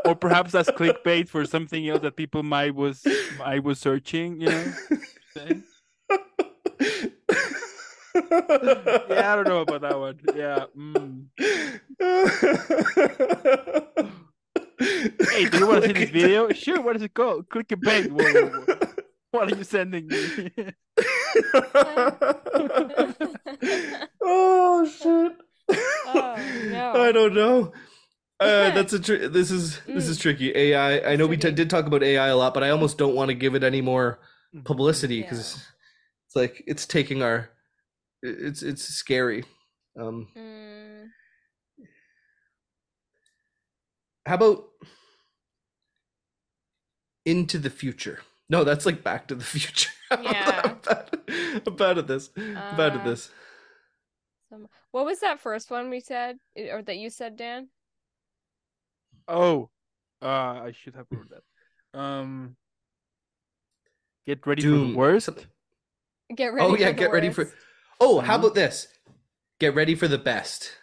or perhaps that's clickbait for something else that people might was I was searching. You know. Yeah, I don't know about that one. Yeah. Mm. Hey, do you want to see this video? Sure. What is it called? Click a bang. Whoa, whoa, whoa. What are you sending me? [laughs] [laughs] oh shit! Oh, no. I don't know. Uh, that's a tr- this is this is Mm. tricky. AI. I know we t- did talk about AI a lot, but I almost don't want to give it any more publicity Yeah. because it's like it's taking our. It's it's scary. Um, Mm, how about into the future? No, that's like Back to the [laughs] Future. Yeah. [laughs] I'm bad, I'm bad at this. I'm bad at Uh, this. What was that first one we said, or that you said, Dan? Oh, uh, I should have wrote that. Um, get ready for the worst. Get ready. Oh yeah, for the get ready for. Oh, how Mhm. about this? Get ready for the best.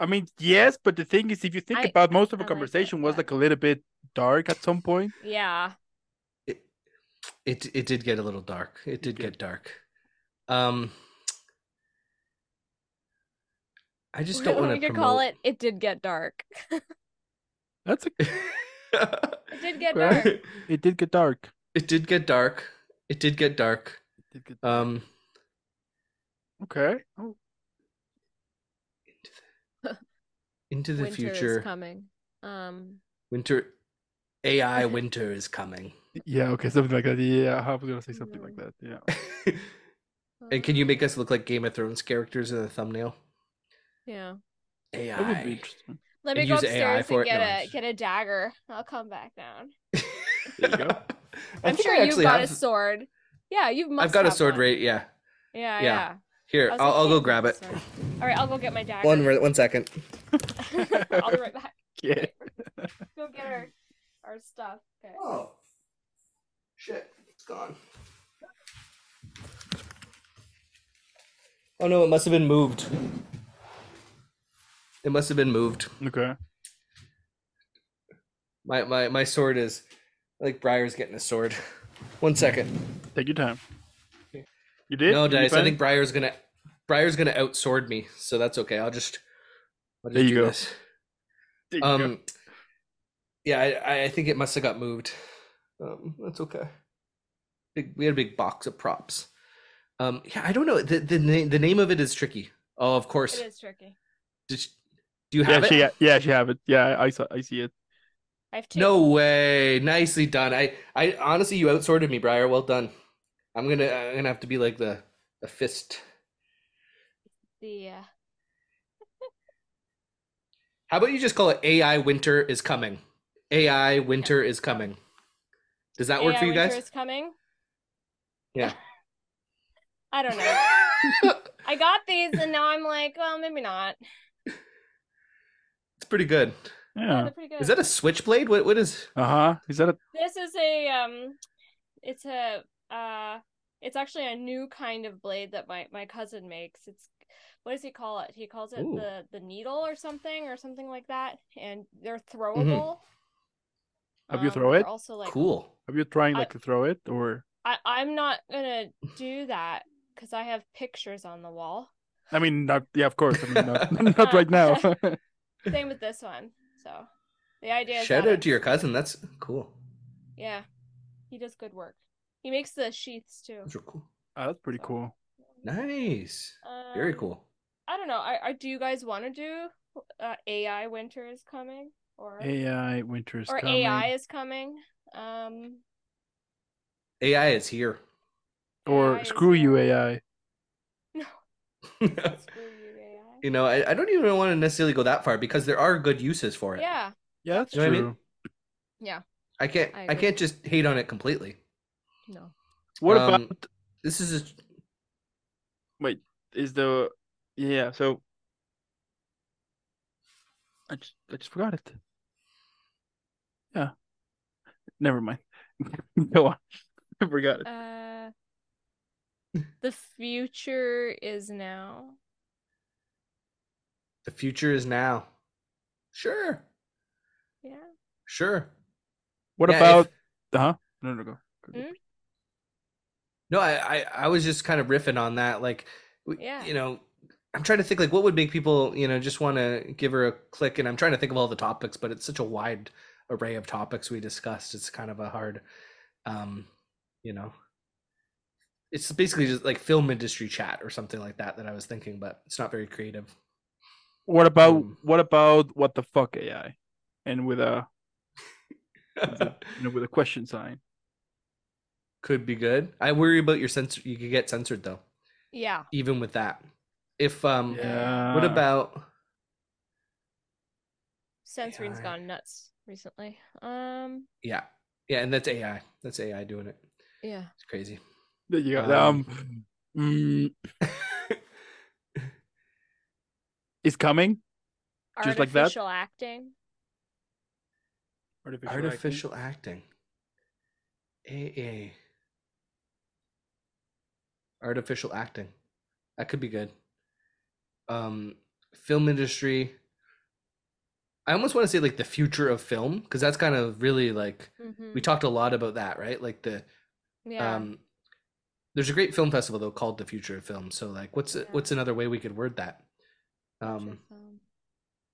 I mean, yes, but the thing is, if you think I- about most of the I like that, conversation was like a little bit dark at some point. Yeah. It, it it did get a little dark. It did did. get dark. Um, I just don't want to could call it. It did get dark. [laughs] That's a, [laughs] It did get dark. it did get dark. it did get dark. It did get dark. Did get dark. Um, okay. Oh, into the Winter future, is coming. Um. winter, AI [laughs] winter is coming. yeah. Okay. Something like that. Yeah. I was gonna say something like that. Yeah. and can you make us look like Game of Thrones characters in the thumbnail? Yeah. AI. That would be interesting. Let And me go use AI upstairs for and it? get No, a I'm get a dagger. I'll come back down. [laughs] There you go. I I'm sure you've got have- a sword. Yeah, you must. I've got a sword one. right. Yeah. Yeah, Yeah. yeah. Here, I was I'll, like, I'll go grab it. sword. All right, I'll go get my dagger. One re- one second. [laughs] I'll be right back. [laughs] Yeah. Go get our our stuff. Okay. Oh, shit! It's gone. Oh no! It must have been moved. It must have been moved. Okay. My my my sword is like Briar's getting a sword. [laughs] One second. Take your time. You did? No, Did dice. I think it? Briar's gonna Briar's gonna outsword me, so that's okay. I'll just. I'll just There you do go. this. There you go. Um. Yeah, I I think it must have got moved. Um, that's okay. Big, we had a big box of props. Um, yeah, I don't know. The the name the name of it is tricky. Oh, of course. It is tricky. Did you- do you Yeah, have she it? yeah she have it. Yeah, I saw I see it. I have two. No way. Nicely done. I I honestly you outsorted me, Briar. Well done. I'm gonna I'm gonna have to be like the the fist. The uh, [laughs] How about you just call it AI winter is coming? AI winter is coming. Does that work for you winter guys? is coming. Yeah. [laughs] I don't know. [laughs] I got these and now I'm like, well, maybe not. It's pretty good. Yeah, Yeah. they're pretty good. Is that a switchblade? What what is Uh huh. Is that a This is a um, it's a uh, it's actually a new kind of blade that my my cousin makes. It's what does he call it? He calls it Ooh. the the needle or something or something like that. And they're Mm-hmm. throwable. have you Um, throw they're it? Also like cool? Have you trying I- like to throw it or I I'm not gonna do that because I have pictures on the wall. I mean not yeah of course I mean not, [laughs] [laughs] not right now. [laughs] Same with this one. So the idea is Shout that out to your cousin. That's cool. Yeah, he does good work. He makes the sheaths too. Those are cool. oh, that's pretty cool. Nice. Very Um, cool. I don't know. I, I do you guys want to do uh, AI winter is coming or AI winter is or coming. AI is coming? Um, AI is here. or AI is screw you here. AI. [laughs] No, [laughs] screw you AI. Know, I, I don't even want to necessarily go that far because there are good uses for it. Yeah, Yeah, that's You know what I true. mean? yeah. I can't I I, can't just hate on it completely. No. What Um, about This is a, wait? Is the yeah? So I just I just forgot it. Yeah, never mind. [laughs] Go on. [laughs] I forgot it. Uh, the future is now. The future is now. Sure. Yeah. Sure. What yeah, about if- uh huh? No, no, go. go. Mm? No, I, I I was just kind of riffing on that. Like, Yeah. you know, I'm trying to think like what would make people, you know, just want to give her a click. And I'm trying to think of all the topics, but it's such a wide array of topics we discussed. It's kind of a hard, um, you know, it's basically just like film industry chat or something like that that I was thinking, but it's not very creative. What about Um, what about what the fuck AI? And with a [laughs] you know with a question sign. Could be good. I worry about your censor. You could get censored though, Yeah. even with that. If um, Yeah. what about Censoring's AI. gone nuts recently. Um. yeah, yeah, and that's AI. That's AI doing it. Yeah. It's crazy. There you go. Um, Um, mm, [laughs] is coming. Just like that? Artificial acting. Artificial. acting. Artificial acting. AA. Artificial acting. That could be good. Um, film industry. I almost want to say like the future of film because that's kind of really like Mhm. we talked a lot about that, right? Like the Yeah. um there's a great film festival though called the future of film. So like what's Yeah. what's another way we could word that? Future Um.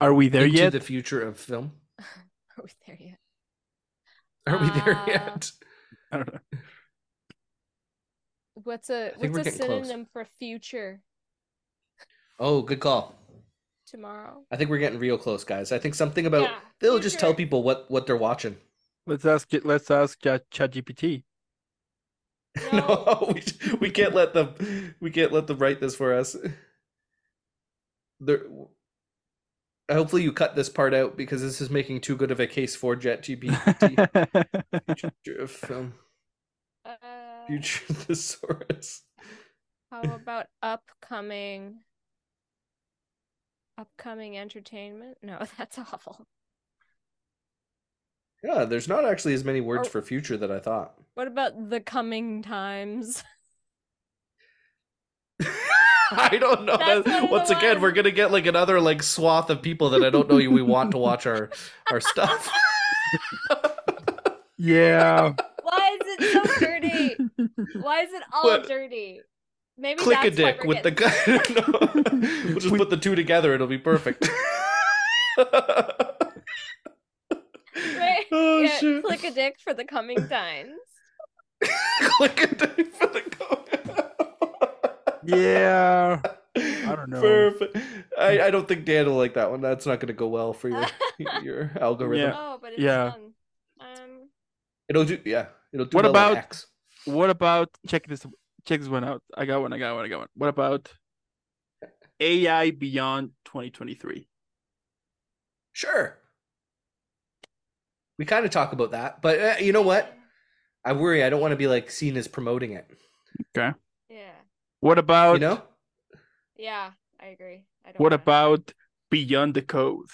Are we there into yet? the future of film. [laughs] Are we there yet? Are we there Uh, yet? [laughs] I don't know. What's a what's a getting close. synonym for future Oh, good call. tomorrow? I think we're getting real close, guys. I think something about Yeah, they'll just tell people what what they're watching. Let's ask it. Let's ask Chat ChatGPT. [laughs] No, we, we can't let them we can't let them write this for us. There hopefully you cut this part out because this is making too good of a case for ChatGPT. [laughs] Future of film. Uh, Future thesaurus. How about upcoming upcoming entertainment? No, [laughs] that's awful. Yeah, there's not actually as many words Or- for future that I thought. What about the coming times? [laughs] [laughs] I don't know. That's That- one of the once again, we're gonna get like another like swath of people that I don't know we want to watch our our stuff. [laughs] yeah. Why is it so dirty? Why is it all What? dirty? Maybe Click a that's why dick we're with the getting- guy. [laughs] no. We'll just We- put the two together. It'll be perfect. Right? Oh, yeah, shit. click a dick for the coming times. Click a dick for the code. Yeah. [laughs] I don't know. Perfect. I, I don't think Dan will like that one. That's not going to go well for your [laughs] your algorithm. Yeah. Oh, but it's Yeah. fun. Um, It'll do. Yeah. It'll do. What well about- X. What about check this check this one out? I got one, I got one, I got one. What about AI beyond 2023? Sure. We kind of talk about that, but uh, you know what? I worry. I don't want to be like seen as promoting it. Yeah. What about You know? Yeah, I agree. I don't what wanna- about beyond the code?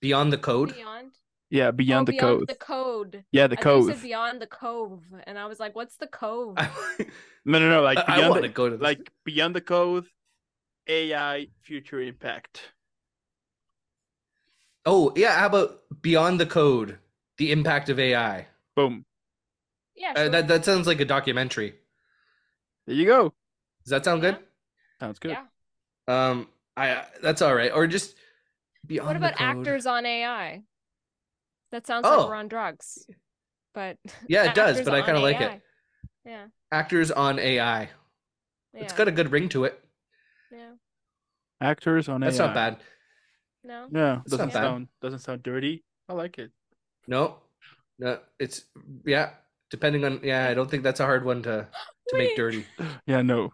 Beyond the code. beyond? Yeah, beyond oh, the beyond code. the code. Yeah, the I thought you code. said beyond the cove, and I was like, "What's the cove?" No, no, no, like I beyond want the, to go to this. like beyond the code, AI future impact. Oh yeah. How about beyond the code? The impact of AI. Boom. yeah, Uh, that that sounds like a documentary. There you go. Does that sound good? Sounds good. Yeah. Um, I that's all right. Or just beyond. What about actors on AI? That sounds Oh. like we're on drugs, but Yeah, it [laughs] does, but I kinda like it. Yeah, Actors on AI. yeah, It's got a good ring to it. yeah. Actors on That's AI. That's not bad. No, Yeah, It's doesn't not bad. sound doesn't sound dirty. I like it. No, no. It's yeah. Depending on yeah, I don't think that's a hard one to [gasps] [laughs] to make dirty. [laughs] Yeah, no.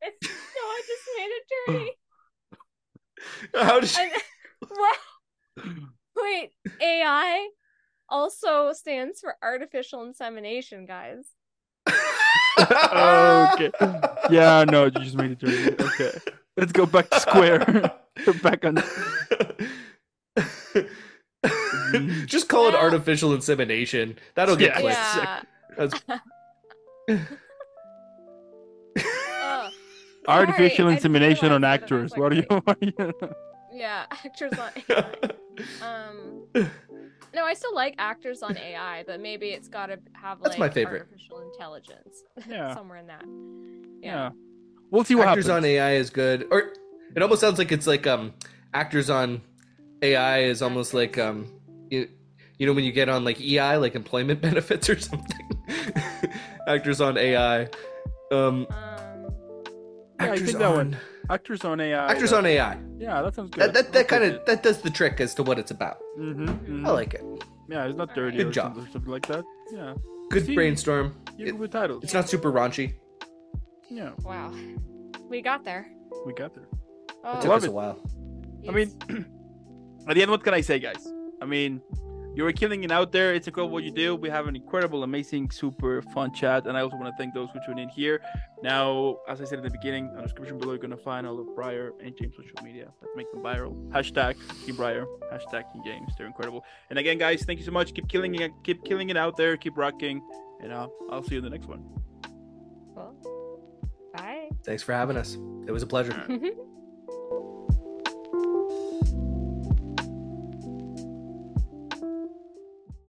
it's no. I just made it dirty. [laughs] How did And- [laughs] what? Wait, AI also stands for artificial insemination, guys. okay. Yeah, no, you just made it dirty. Okay. Let's go back to square. Back on Just call it artificial insemination. That'll get Yeah. clicks. Yeah. That's- Ugh. Artificial Sorry, insemination on realize that. I was actors. What are you? What are you? Yeah, actors on [laughs] AI. Um, no, I still like actors on AI, but maybe it's got to have like That's my favorite. artificial intelligence [laughs] Yeah. somewhere in that. Yeah. Yeah. We'll see what happens. actors happens. on AI is good. Or it almost sounds like it's like um actors on AI is almost like um you, you know when you get on like EI like employment [laughs] benefits or something. actors on AI. Um Um, I actors think that on one- Actors on AI. actors that- on AI. Yeah, that sounds good. That that, that kind of that does the trick as to what it's about. Mm-hmm, I like it. Yeah, it's not dirty Good or, job. Something, or something like that. Yeah. Good See? brainstorm. You It- go with titles. it's not super raunchy. Yeah, wow, we got there. we got there. Oh, It took Love us it. a while. I mean, [clears throat] at the end, what can I say, guys? I mean, you were killing it out there. It's incredible what you do. We have an incredible, amazing, super fun chat, and I also want to thank those who tune in here. Now, as I said in the beginning, on the description below, you're gonna find all of Briar and James' social media. Let's make them viral. Hashtag Team Briar. Hashtag Team James. They're incredible. And again, guys, thank you so much. Keep killing it. Keep killing it out there. Keep rocking. And uh, I'll see you in the next one. cool. Bye. Thanks for having us. It was a pleasure. Alright. [laughs]